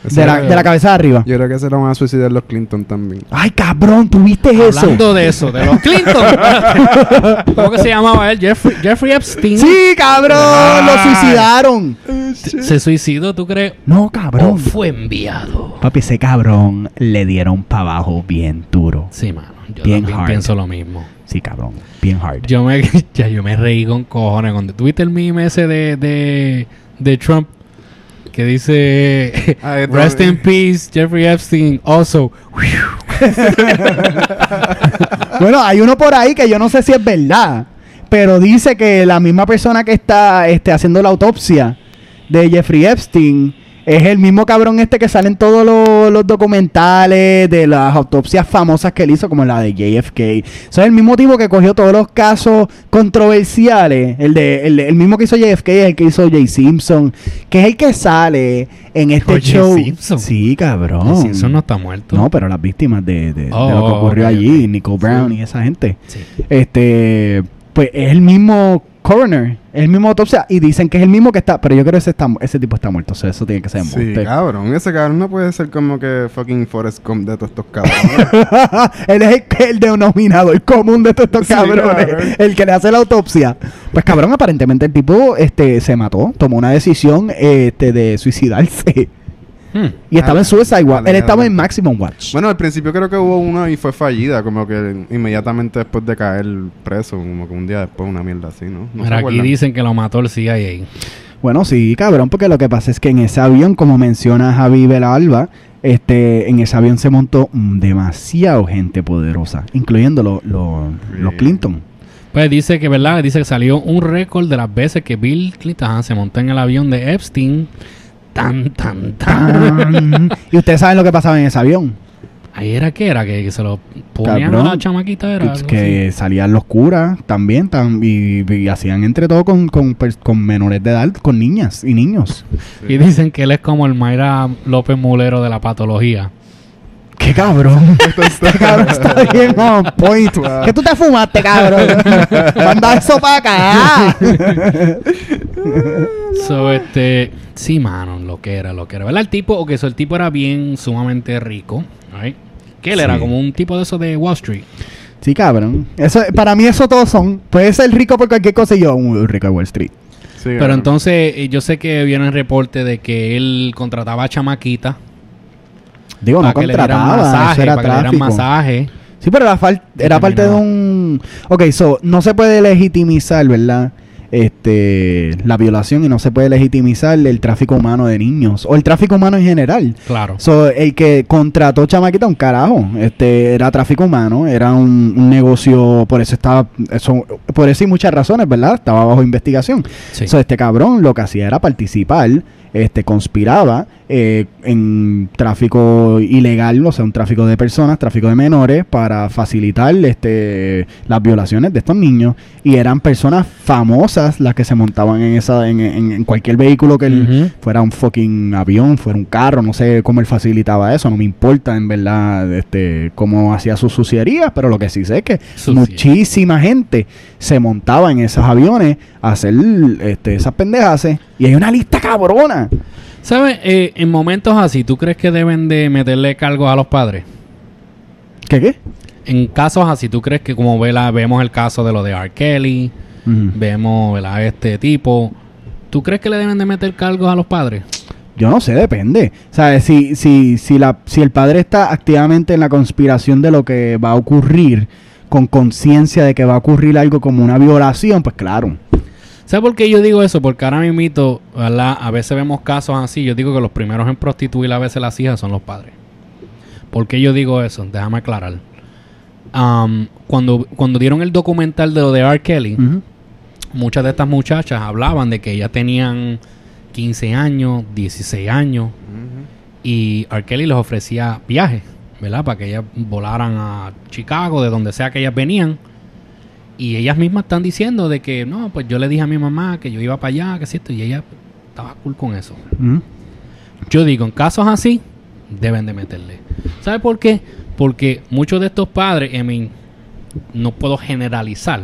De la, de la cabeza de arriba. Yo creo que se lo van a suicidar los Clinton también. Ay, cabrón, ¿tuviste eso? Hablando de eso, de los Clinton. *laughs* ¿Cómo que se llamaba él? Jeffrey, Jeffrey Epstein. Sí, cabrón, Ah. lo suicidaron. ¿Se suicidó, tú crees? No, ¿O cabrón. fue enviado? Papi, ese cabrón le dieron para abajo bien duro. Sí, mano. Yo Bien también hard. pienso lo mismo. Sí, cabrón. Bien hard. Yo me, *laughs* ya, yo me reí con cojones. Cuando tuviste el meme ese de, de, de Trump que dice Ah, Rest in peace, Jeffrey Epstein. Also, *laughs* bueno, hay uno por ahí que yo no sé si es verdad, pero dice que la misma persona que está este, haciendo la autopsia de Jeffrey Epstein es el mismo cabrón este que sale en todos los, los documentales de las autopsias famosas que él hizo, como la de JFK. Eso es el mismo tipo que cogió todos los casos controversiales. El, de, el, el mismo que hizo JFK es el que hizo Jay Simpson, que es el que sale en este Oye, show. Simpson. Sí, cabrón. Simpson no está muerto. No, pero las víctimas de, de- de Oh, lo que ocurrió ok, allí. Nicole Brown y esa gente. Sí. Este, pues es el mismo coroner, el mismo autopsia y dicen que es el mismo que está, pero yo creo que ese, está, ese tipo está muerto, o sea, eso tiene que ser Sí, embuste. cabrón. Ese cabrón no puede ser como que fucking Forrest Gump de todos estos cabrones. *laughs* Él es el, el denominador común de todos estos Sí, cabrones, cabrón. el que le hace la autopsia. Pues cabrón, aparentemente el tipo este se mató, tomó una decisión este de suicidarse Hmm. y estaba en Suicide Watch. Él estaba en. Maximum Watch. bueno, al principio creo que hubo uno y fue fallida, como que inmediatamente después de caer preso, como que un día después, una mierda así, ¿no? Mira, aquí acuerdan? dicen que lo mató el CIA. Bueno, sí, cabrón, porque lo que pasa es que en ese avión, como menciona Javi Belalba, este, en ese avión se montó demasiado gente poderosa, incluyendo lo- lo- los Sí. Clinton. Pues dice que, ¿verdad? Dice que salió un récord de las veces que Bill Clinton ajá, se montó en el avión de Epstein. Tan, tan, tan. Y ustedes saben lo que pasaba en ese avión. Ahí era que era, que, que se lo ponían Cabrón, a la chamaquita. Era Que, salían los curas también tan- y, y hacían entre todo con, con, menores de edad, con niñas y niños. Y dicen que él es como el Mayra López Mulero de la patología. ¡Qué cabrón! *laughs* este cabrón está bien on point. Wow. ¿Qué tú te fumaste, cabrón? *laughs* Manda eso para acá. So, este, sí, mano, lo que era, lo que era. ¿Verdad? El tipo, o que eso, el tipo era bien sumamente rico, right? Que él era como un tipo de eso de Wall Street. Sí, cabrón. Eso, para mí eso todos son. Puede ser rico por cualquier cosa y yo, un rico de Wall Street. Sí, Pero entonces, eh, yo sé que viene el reporte de que él contrataba a chamaquita Digo, no le contrataba, masaje, eso era para que le dieran tráfico. masaje. Sí, pero era, era parte de un... Ok, so, no se puede legitimizar, ¿verdad? Este, la violación y no se puede legitimizar el tráfico humano de niños o el tráfico humano en general. Claro. So, el que contrató chamaquita un carajo, este era tráfico humano, era un, un negocio, por eso estaba, eso, por eso y muchas razones, ¿verdad? Estaba bajo investigación. Sí. So, este cabrón lo que hacía era participar, este conspiraba eh, en tráfico ilegal, o sea, un tráfico de personas, tráfico de menores, para facilitar este las violaciones de estos niños. Y eran personas famosas las que se montaban en esa, en, en- en cualquier vehículo que él fuera un fucking avión, fuera un carro, no sé cómo él facilitaba eso, no me importa en verdad este cómo hacía sus sucierías, pero lo que sí sé es que Sucia. muchísima gente se montaba en esos aviones a hacer este, esas pendejas y hay una lista cabrona. ¿Sabes? Eh, en momentos así, ¿tú crees que deben de meterle cargos a los padres? ¿Qué qué? En casos así, ¿tú crees que como ve la- vemos el caso de lo de R. Kelly, vemos ¿verdad? este tipo, ¿tú crees que le deben de meter cargos a los padres? Yo no sé, depende. ¿Sabes? Si, si, si, la, si el padre está activamente en la conspiración de lo que va a ocurrir, con conciencia de que va a ocurrir algo como una violación, pues claro. ¿Sabes por qué yo digo eso? Porque ahora mismo, ¿verdad? A veces vemos casos así. Yo digo que los primeros en prostituir a veces las hijas son los padres. ¿Por qué yo digo eso? Déjame aclarar. Cuando, cuando dieron el documental de lo de R. Kelly, muchas de estas muchachas hablaban de que ellas tenían 15 años, 16 años, y R. Kelly les ofrecía viajes, ¿verdad? Para que ellas volaran a Chicago, de donde sea que ellas venían. Y ellas mismas están diciendo de que, no, pues yo le dije a mi mamá que yo iba para allá, que si esto, y ella estaba cool con eso. Ujú. Yo digo, en casos así, deben de meterle. ¿Sabe por qué? Porque muchos de estos padres, I mean, no puedo generalizar.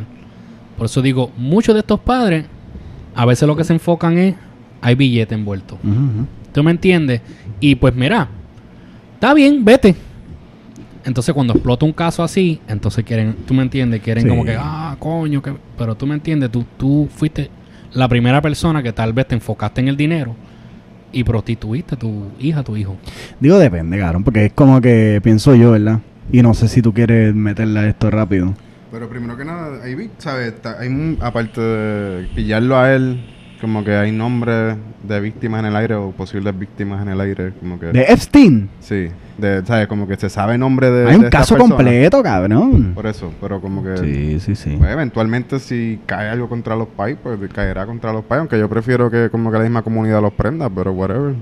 Por eso digo, muchos de estos padres, a veces lo que se enfocan es, hay billete envuelto. Ujú. ¿Tú me entiendes? Y pues mira, está bien, vete. Entonces cuando explota un caso así, entonces quieren, tú me entiendes, quieren Sí. como que, ah, coño, que... pero tú me entiendes, tú, tú fuiste la primera persona que tal vez te enfocaste en el dinero y prostituiste a tu hija, a tu hijo. Digo, depende, cabrón, porque es como que pienso yo, ¿verdad? Y no sé si tú quieres meterle a esto rápido. Pero primero que nada, ahí vi, ¿sabes? Está- Hay un- aparte de pillarlo a él, como que hay nombres de víctimas en el aire o posibles víctimas en el aire, como que... De Epstein. Sí, de, ¿sabes? Como que se sabe nombre de... Hay un de caso persona. completo, cabrón. Por eso, pero como que... Sí, sí, sí. pues, eventualmente si cae algo contra los pais, pues caerá contra los pais, aunque yo prefiero que como que la misma comunidad los prenda, pero whatever.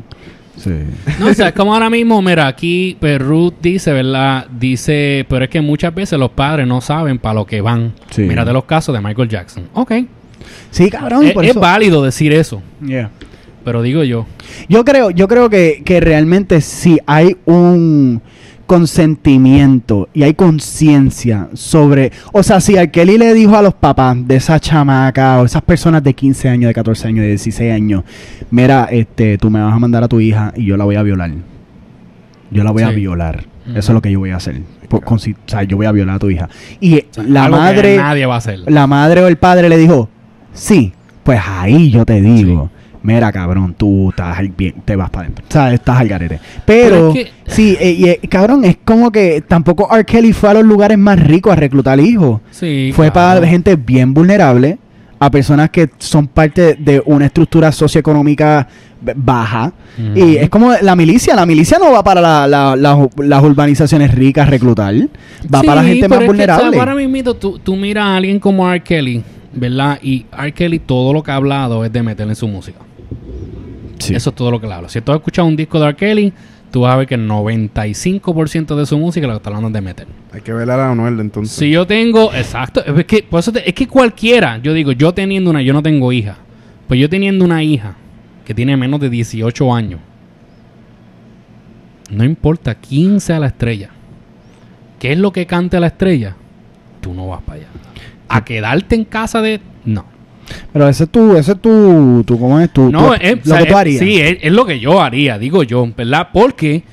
Sí. No, o sea, es como ahora mismo, mira, aquí pues, Ruth dice, ¿verdad? Dice, pero es que muchas veces los padres no saben para lo que van. Sí. Mira de los casos de Michael Jackson. Ok. Sí, cabrón. es, por es eso- válido decir eso, Yeah. pero digo yo. Yo creo, yo creo que, que realmente sí hay un consentimiento y hay conciencia sobre, o sea, si a Kelly le dijo a los papás de esa chamaca o esas personas de 15 años, de 14 años, de 16 años, mira, este, tú me vas a mandar a tu hija y yo la voy a violar. Yo la voy a violar. Eso es lo que yo voy a hacer. Por- con- si- o sea, yo voy a violar a tu hija. Y O sea, la madre nadie va a hacer. la madre o el padre le dijo, sí, pues ahí yo te digo, mira cabrón, tú estás al bien, te vas para adentro, o sea, estás al garete. Pero, Pero es que- sí, eh, y, eh, cabrón, es como que tampoco R. Kelly fue a los lugares más ricos a reclutar hijos. Sí, fue claro. para gente bien vulnerable, a personas que son parte de una estructura socioeconómica baja. Y es como la milicia, la milicia no va para la- la- la- las urbanizaciones ricas a reclutar, va Sí, para la gente pero más es que, vulnerable. ¿sabes? ahora mismo tú, tú miras a alguien como R. Kelly, ¿verdad? Y R. Kelly todo lo que ha hablado es de meterle en su música. Sí. Eso es todo lo que le hablo. Si tú has escuchado un disco de R. Kelly, tú vas a ver que el 95% de su música lo que está hablando es de meter. Hay que velar a Anuel entonces. Si yo tengo, exacto, es que, por eso te- es que cualquiera, yo digo, yo teniendo una, yo no tengo hija, pues yo teniendo una hija que tiene menos de 18 años, no importa, 15 a la estrella, ¿qué es lo que cante a la estrella? Tú no vas para allá. A quedarte en casa de... No. Pero ese es tu, ese es tu, tu ¿cómo es? Tu, No, tu- es, lo o sea, que tú harías. Sí, es, es lo que yo haría, digo yo, ¿verdad? Porque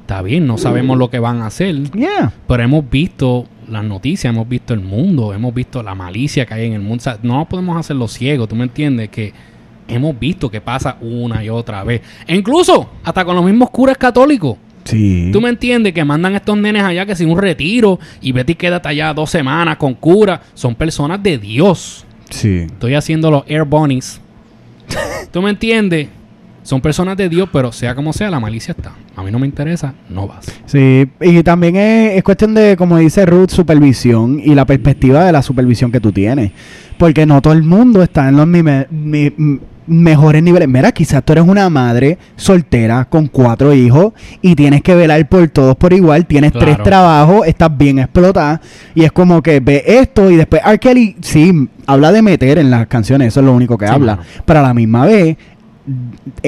está bien, no sabemos lo que van a hacer, Yeah. pero hemos visto las noticias, hemos visto el mundo, hemos visto la malicia que hay en el mundo. O sea, no podemos hacerlo ciego, ¿tú me entiendes? Que hemos visto que pasa una y otra vez. E incluso hasta con los mismos curas católicos. Sí. ¿Tú me entiendes? Que mandan estos nenes allá que sin un retiro y Betty quédate allá dos semanas con cura. Son personas de Dios. Sí. Estoy haciendo los Air Bunnies. *laughs* ¿Tú me entiendes? Son personas de Dios, pero sea como sea, la malicia está. A mí no me interesa, no vas. Sí, y también es, es cuestión de, como dice Ruth, supervisión y la perspectiva de la supervisión que tú tienes. Porque no todo el mundo está en los mi- mejores niveles. Mira, quizás tú eres una madre soltera con cuatro hijos y tienes que velar por todos por igual. Tienes Claro. tres trabajos, estás bien explotada. Y es como que ve esto y después R. Kelly, sí, habla de meter en las canciones, eso es lo único que Sí, habla. Pero a la misma vez,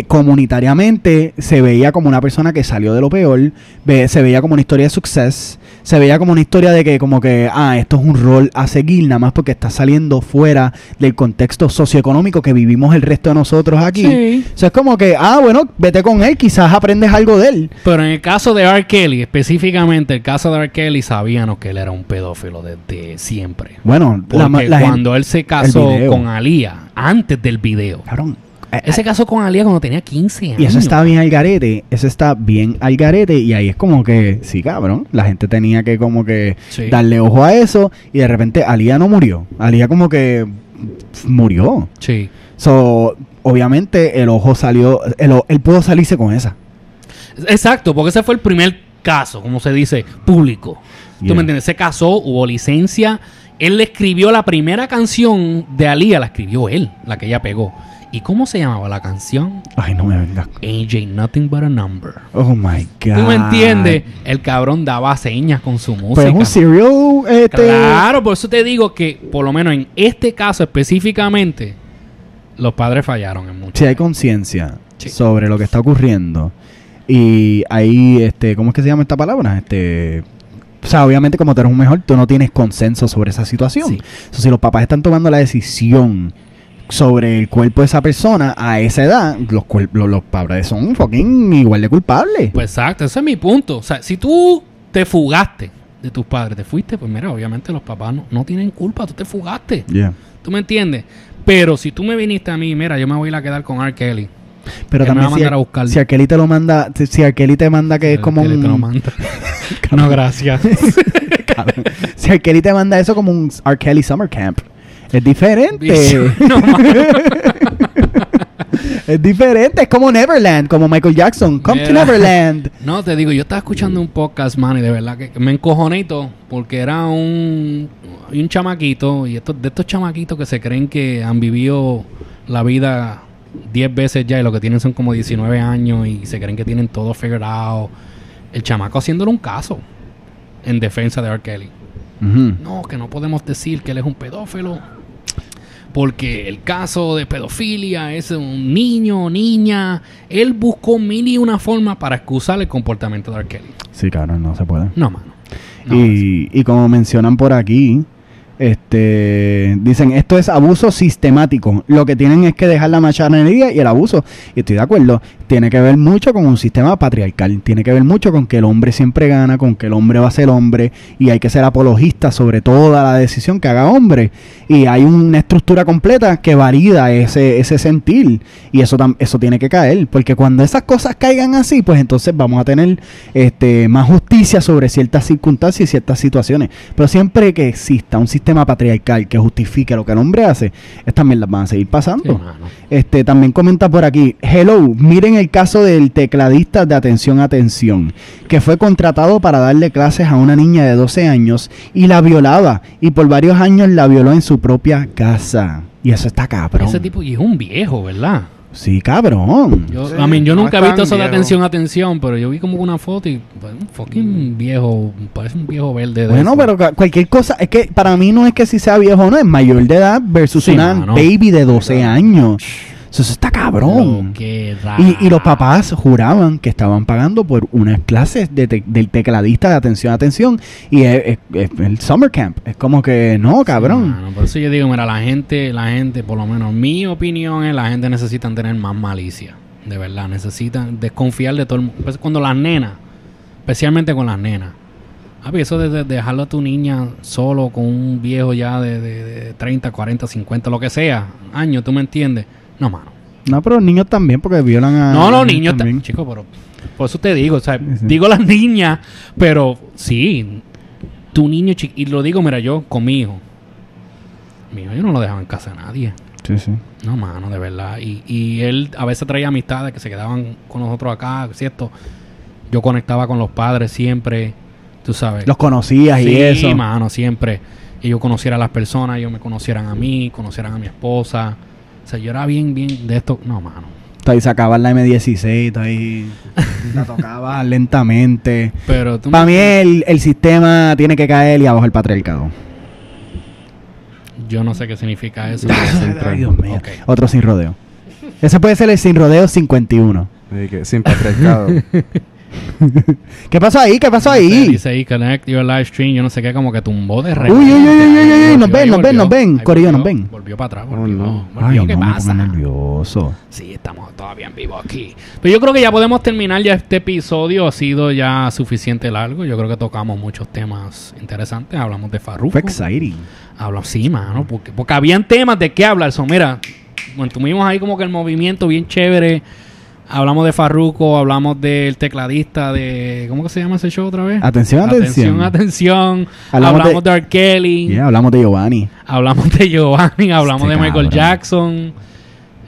comunitariamente se veía como una persona que salió de lo peor, ve- se veía como una historia de success, se veía como una historia de que como que, ah, esto es un rol a seguir nada más porque está saliendo fuera del contexto socioeconómico que vivimos el resto de nosotros aquí. Sí. O sea, es como que, ah, bueno, vete con él, quizás aprendes algo de él. Pero en el caso de R. Kelly, específicamente el caso de R. Kelly, sabíamos que él era un pedófilo desde siempre. Bueno, Porque la, gente- cuando él se casó con Alía, antes del video, Cabrón, Eh, Ese casó con Alía cuando tenía 15 años. Y eso está bien al garete, eso está bien al garete y ahí es como que, sí, cabrón, la gente tenía que como que Sí. darle ojo a eso y de repente Alía no murió, Alía como que murió. Sí. So, obviamente el ojo salió, el él pudo salirse con esa. Exacto, porque ese fue el primer caso, como se dice, público. ¿Tú Yeah. me entiendes? Se casó, hubo licencia. Él le escribió la primera canción de Alía, la escribió él, la que ella pegó. ¿Y cómo se llamaba la canción? Ay, no me vengas. AJ Nothing But a Number. Oh my god. ¿Tú me entiendes? El cabrón daba señas con su música. Pues es un serial este Claro, por eso te digo que, por lo menos en este caso específicamente, los padres fallaron en mucho. si hay conciencia Sí. sobre lo que está ocurriendo y ahí este cómo es que se llama esta palabra este o sea obviamente como tú eres un mejor tú no tienes consenso sobre esa situación Sí. So, si los papás están tomando la decisión sobre el cuerpo de esa persona a esa edad los los, los padres son fucking igual de culpables Pues exacto, ese es mi punto. O sea, si tú te fugaste de tus padres, te fuiste, pues mira, obviamente los papás no, no tienen culpa, tú te fugaste. Yeah. ¿Tú me entiendes? Pero si tú me viniste a mí, mira, yo me voy a ir a quedar con R. Kelly. pero Que me va también a si, mandar a buscar. si Arkeli te lo manda si Arkeli te manda que es como Kelly te lo un manda. *laughs* no, gracias. *laughs* Si Arkeli te manda eso como un R. Kelly Summer Camp es diferente *laughs* no. *laughs* Es diferente, es como Neverland, como Michael Jackson. Come to. Neverland. No, te digo, yo estaba escuchando un podcast, man, y de verdad que me encojoné y todo, porque era un, un chamaquito, y estos, de estos chamaquitos que se creen que han vivido la vida 10 veces ya y lo que tienen son como 19 años y se creen que tienen todo figured out. El chamaco haciéndole un caso en defensa de R. Kelly. No, que no podemos decir que él es un pedófilo. Porque el caso de pedofilia es un niño o niña. Él buscó mil y una forma para excusar el comportamiento de R. Kelly. Sí, cabrón, no se puede. No, mano. No, y, y como mencionan por aquí, este dicen esto es abuso sistemático. Lo que tienen es que dejar la machanería y el abuso. Y estoy de acuerdo. Tiene que ver mucho con un sistema patriarcal. Tiene que ver mucho con que el hombre siempre gana, con que el hombre va a ser hombre y hay que ser apologista sobre toda la decisión que haga hombre. Y hay una estructura completa que valida ese, ese sentir. Y eso, eso tiene que caer. Porque cuando esas cosas caigan así, pues entonces vamos a tener este, más justicia sobre ciertas circunstancias y ciertas situaciones. Pero siempre que exista un sistema patriarcal que justifique lo que el hombre hace, estas también las van a seguir pasando. Este también comenta por aquí, hello, miren el caso del tecladista de Atención Atención, que fue contratado para darle clases a una niña de 12 años y la violaba y por varios años la violó en su propia casa. Y eso está cabrón. Ese tipo y es un viejo, ¿verdad? Sí, cabrón. Yo, Sí, I mean, yo no nunca he visto eso de atención, atención, pero yo vi como una foto y pues, un fucking viejo, parece un viejo verde. de Bueno, eso. pero cualquier cosa, es que para mí no es que si sea viejo o no, es mayor de edad versus Sí, una mano. baby de 12 años. Eso, eso está cabrón. Lo. Y, y los papás juraban que estaban pagando por unas clases de te- del tecladista de atención, atención. Y es, es- es el summer camp. Es como que, no, cabrón. Por eso yo digo, mira, la gente, la gente, por lo menos mi opinión es, la gente necesita tener más malicia. De verdad, necesitan desconfiar de todo el mundo. Pues cuando las nenas, especialmente con las nenas. Ah, pues eso de, de dejarlo a tu niña solo con un viejo ya de, de, de 30, 40, 50, lo que sea, años, ¿tú me entiendes? No, mano. No, pero los niños también, porque violan a. No, los niños también. Chico, pero por eso te digo, o sea, Sí, sí. digo las *laughs* niñas, pero sí, tu niño chiquito, y lo digo, mira, yo con mi hijo, mi hijo yo no lo dejaba en casa de nadie. Sí, sí. No, mano, de verdad. Y, y él a veces traía amistades que se quedaban con nosotros acá, ¿cierto? Yo conectaba con los padres siempre, tú sabes. Los conocías y sí, eso. mano, siempre. Y yo conociera a las personas, ellos me conocieran a mí, conocieran a mi esposa. O sea, yo era bien, bien de esto. No, mano. Ahí sacabas la M16, tú ahí la tocabas *laughs* lentamente. Pero tú Para me- mí el, el sistema tiene que caer y abajo el patriarcado. Yo no sé qué significa eso. *laughs* Ay, Dios mío. Otro sin rodeo. Ese puede ser el sin rodeo 51. Así que sin patriarcado. *laughs* *laughs* ¿Qué pasó ahí? ¿Qué pasó ahí? Dice ahí, connect your live stream. Yo no sé qué, como que tumbó de Uy, repente. uy, uy, uy, uy, uy, nos ven, nos ven, nos ven. Corillo, nos volvió, ven. Volvió para atrás. Oh, Volvió, no. volvió. Ay, ¿Qué pasa? nervioso. Sí, estamos todavía en vivo aquí. Pero yo creo que ya podemos terminar ya este episodio. Ha sido ya suficiente largo. Yo creo que tocamos muchos temas interesantes. Hablamos de Farruko. Fue exciting. Hablamos, sí, mano. Porque, porque habían temas de qué hablar. So, mira, mantuvimos ahí como que el movimiento bien chévere. Hablamos de Farruko, hablamos del tecladista de... ¿Cómo que se llama ese show otra vez? Atención, atención. Atención, atención. Hablamos Hablamos, de- de, R. Kelly. Yeah, hablamos de Giovanni. Hablamos de Giovanni, hablamos Este de Michael cabrón. Jackson.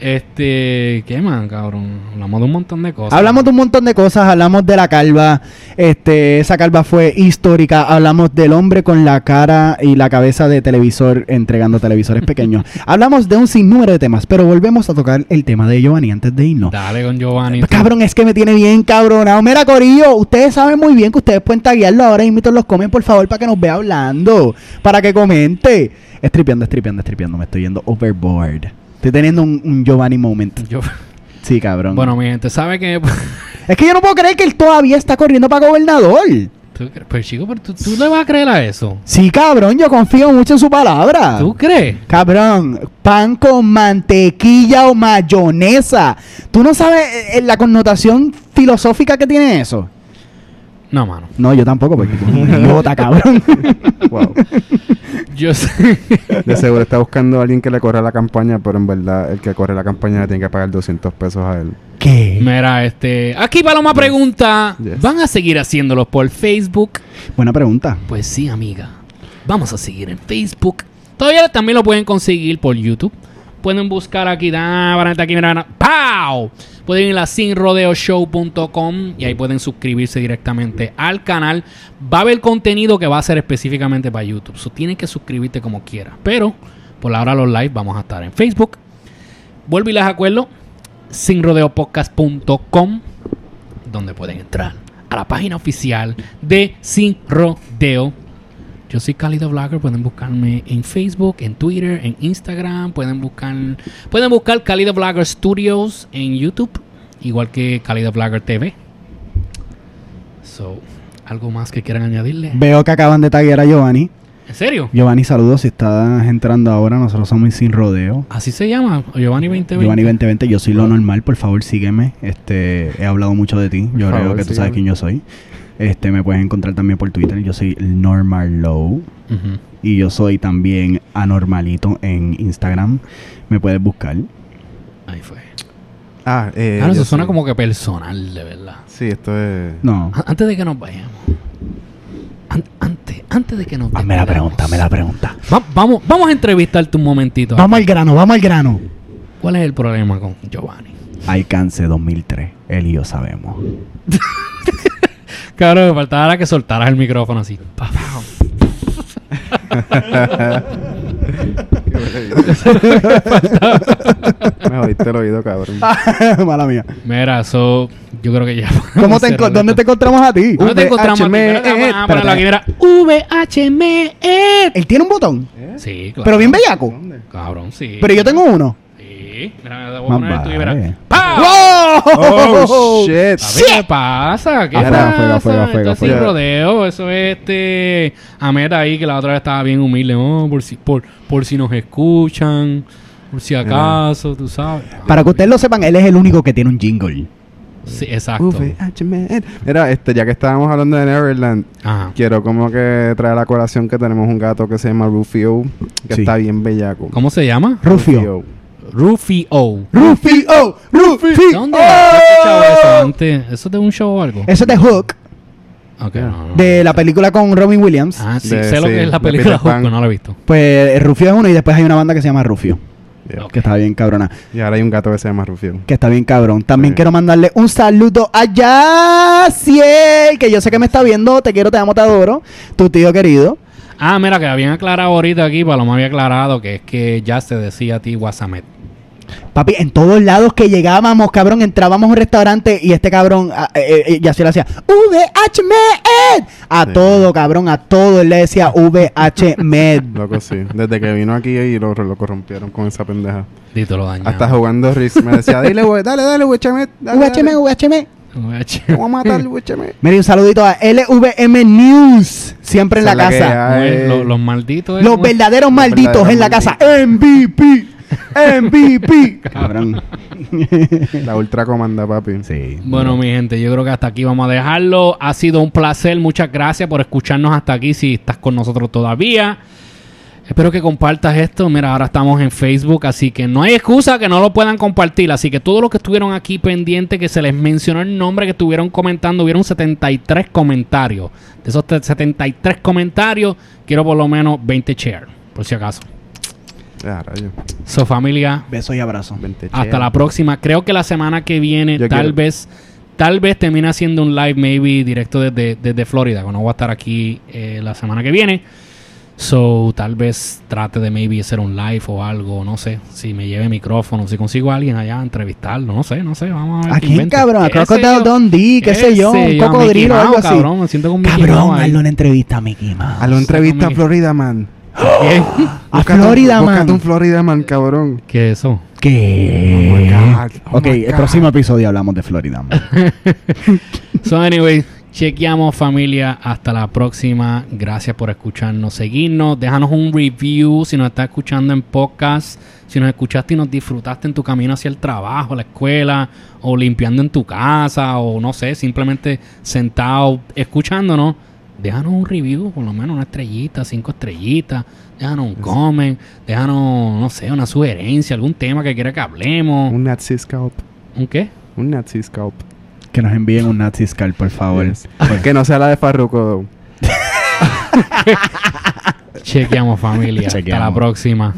Este, ¿qué más, cabrón? Hablamos de un montón de cosas. Hablamos de un montón de cosas, hablamos de la calva, este, esa calva fue histórica, hablamos del hombre con la cara y la cabeza de televisor entregando televisores *laughs* pequeños. hablamos de un sinnúmero de temas, pero volvemos a tocar el tema de Giovanni antes de irnos. Dale con Giovanni. Cabrón, es que me tiene bien cabronado. Mira, Corillo, ustedes saben muy bien que ustedes pueden taguearlo ahora y los comen, por favor, para que nos vea hablando. Para que comente. Estripeando, estripeando, estripeando. Me estoy yendo overboard. Estoy teniendo un, un Giovanni moment. Yo- Sí, cabrón. bueno, mi gente, ¿sabe que *laughs* Es que yo no puedo creer que él todavía está corriendo para gobernador. ¿Tú cre- Pero chico, pero tú, tú le vas a creer a eso. Sí, cabrón, yo confío mucho en su palabra. ¿Tú crees? Cabrón, pan con mantequilla o mayonesa. ¿Tú no sabes eh, eh, la connotación filosófica que tiene eso? No, mano. No, yo tampoco, porque *laughs* idiota, cabrón. *laughs* Wow. Yo sé. De seguro está buscando a alguien que le corra la campaña, pero en verdad el que corre la campaña le tiene que pagar 200 pesos a él. ¿Qué? Mira, este. Aquí Paloma pregunta: Yes. ¿Van a seguir haciéndolo por Facebook? Buena pregunta. Pues sí, amiga. Vamos a seguir en Facebook. Todavía también lo pueden conseguir por YouTube. Pueden buscar aquí, aquí. Pueden ir a sinrodeoshow.com y ahí pueden suscribirse directamente al canal. Va a haber contenido que va a ser específicamente para YouTube. So, tienes que suscribirte como quieras. Pero por ahora los live vamos a estar en Facebook. Vuelvo y les acuerdo, sinrodeopodcast.com donde pueden entrar a la página oficial de Sin Rodeo. Yo soy Cálido Vlogger, pueden buscarme en Facebook, en Twitter, en Instagram, pueden buscar pueden buscar Cálido Vlogger Studios en YouTube, igual que Cálido Vlogger TV. So, algo más que quieran añadirle? Veo que acaban de taguear a Giovanni. ¿En serio? Giovanni, saludos. Si estás entrando ahora, nosotros somos sin rodeo. Así se llama, Giovanni 2020. Giovanni 2020, yo soy lo normal, por favor sígueme. Este, he hablado mucho de ti, yo creo que tú sígueme. sabes quién yo soy. Este, me puedes encontrar también por Twitter, yo soy Normal Low y yo soy también anormalito en Instagram. Me puedes buscar. Ahí fue. Ah, eh, Ah, no, yo eso suena como que personal, de verdad. Sí, esto es... No. A- Antes de que nos vayamos. An- antes, antes de que nos Hazme la despidamos. pregunta, hazme la pregunta. Va- vamos, vamos a entrevistarte un momentito. Vamos al grano, vamos al grano. ¿Cuál es el problema con Giovanni? Alcance 2003, él y yo sabemos. *laughs* Claro, me faltaba era que soltaras el micrófono así. *laughs* Me jodiste el oído, cabrón. *laughs* Mala mía. Mira, eso yo creo que ya. *laughs* ¿Cómo te enco- ¿Dónde te encontramos a ti? ¿Dónde te encontramos? Mira, vamos a Espérate. mira. VHME. Él tiene un botón, Sí, claro. pero bien bellaco. Cabrón, sí. Pero yo tengo uno. Sí. Mira. Oh, shit. Papi, ¿Qué pasa? ¿Qué pasa? Esto afuera, es sin rodeo. Eso es este. Ahmed ahí que la otra vez estaba bien humilde. Oh, por si, por, por si nos escuchan. Por si acaso, tú sabes. Para que ustedes lo sepan, él es el único que tiene un jingle. Sí, exacto. Mira, este, ya que estábamos hablando de Neverland, Ajá. quiero como que traer a la colación que tenemos un gato que se llama Rufio, que Sí. está bien bellaco. ¿Cómo se llama? Rufio. Rufio. Rufio, Rufio. ¿Dónde has escuchado eso antes? ¿Eso es de un show o algo? Eso es de Hook, Ok, no, no. de la película con Robin Williams. Ah, sí, De- sé lo que es la película. Hook, pero no la he visto. Pues Rufio es uno y después hay una banda que se llama Rufio, Yeah. Que está bien cabrona, Y ahora hay un gato que se llama Rufio. que está bien cabrón. También Sí. quiero mandarle un saludo a Yaciel, que yo sé que me está viendo, te quiero, te amo, te adoro, tu tío querido. Ah, mira, que habían aclarado ahorita aquí, Paloma había aclarado que es que ya se decía a ti Guasamet. Papi, en todos lados que llegábamos, cabrón, entrábamos a un restaurante y este cabrón, ah, eh, eh, Yaciel hacía VH A Sí. todo, cabrón, a todo él le decía *laughs* VH Loco, sí. Desde que vino aquí y lo, lo corrompieron con esa pendeja. Dito lo dañado. Hasta jugando Risk me decía, dile, güey, dale, dale, güey, chame. dale, Vamos a matar, *laughs* güey, chame. Mira, un saludito a LVM News, siempre en la casa. Los, los malditos. ¿eh? Los verdaderos Los malditos verdaderos en la malditos. casa. MVP. MVP. Cabrón. La ultra comanda, papi. Sí. Bueno, mi gente, yo creo que hasta aquí vamos a dejarlo. Ha sido un placer. Muchas gracias por escucharnos hasta aquí si estás con nosotros todavía. Espero que compartas esto. Mira, ahora estamos en Facebook, así que no hay excusa que no lo puedan compartir. Así que todos los que estuvieron aquí pendientes, que se les mencionó el nombre, que estuvieron comentando, hubieron 73 comentarios. De esos te- 73 comentarios, quiero por lo menos 20 share, por si acaso. Ya, rayo. So, familia, Besos y abrazos. Hasta la próxima. Creo que la semana que viene, Yo tal quiero- vez, tal vez termine haciendo un live, maybe directo desde, desde Florida, que no voy a estar aquí eh, la semana que viene. So, tal vez trate de maybe hacer un live o algo, no sé. Si me lleve micrófono, si consigo a alguien allá a entrevistarlo, no sé, no sé. Vamos a ver. ¿A quién, invento. cabrón? ¿A ¿Qué sé Crocodile yo? Dundee? ¿Qué sé yo? ¿Un cocodrilo o algo así? Cabrón, me siento con Cabrón, hazle una entrevista a Mickey Mouse. Hazle una entrevista a. Florida Man. ¿Qué? A Florida, man. un Florida Man, cabrón. ¿Qué es eso? ¿Qué? Oh my God, oh ok, my el próximo episodio hablamos de Florida. man. *laughs* So, anyway, chequeamos familia. Hasta la próxima. Gracias por escucharnos, seguirnos. Déjanos un review si nos estás escuchando en podcast. Si nos escuchaste y nos disfrutaste en tu camino hacia el trabajo, la escuela, o limpiando en tu casa, o no sé, simplemente sentado escuchándonos. Déjanos un review, por lo menos una estrellita, cinco estrellitas. Déjanos un comment, déjanos, no sé, una sugerencia, algún tema que quiera que hablemos. Un Nazi Scalp. ¿Un qué? Un Nazi Scalp. Que nos envíen un Nazi Scar, por favor. Yes. que no sea la de Farruko. *laughs* Chequeamos familia. Hasta la Chequeamos. próxima.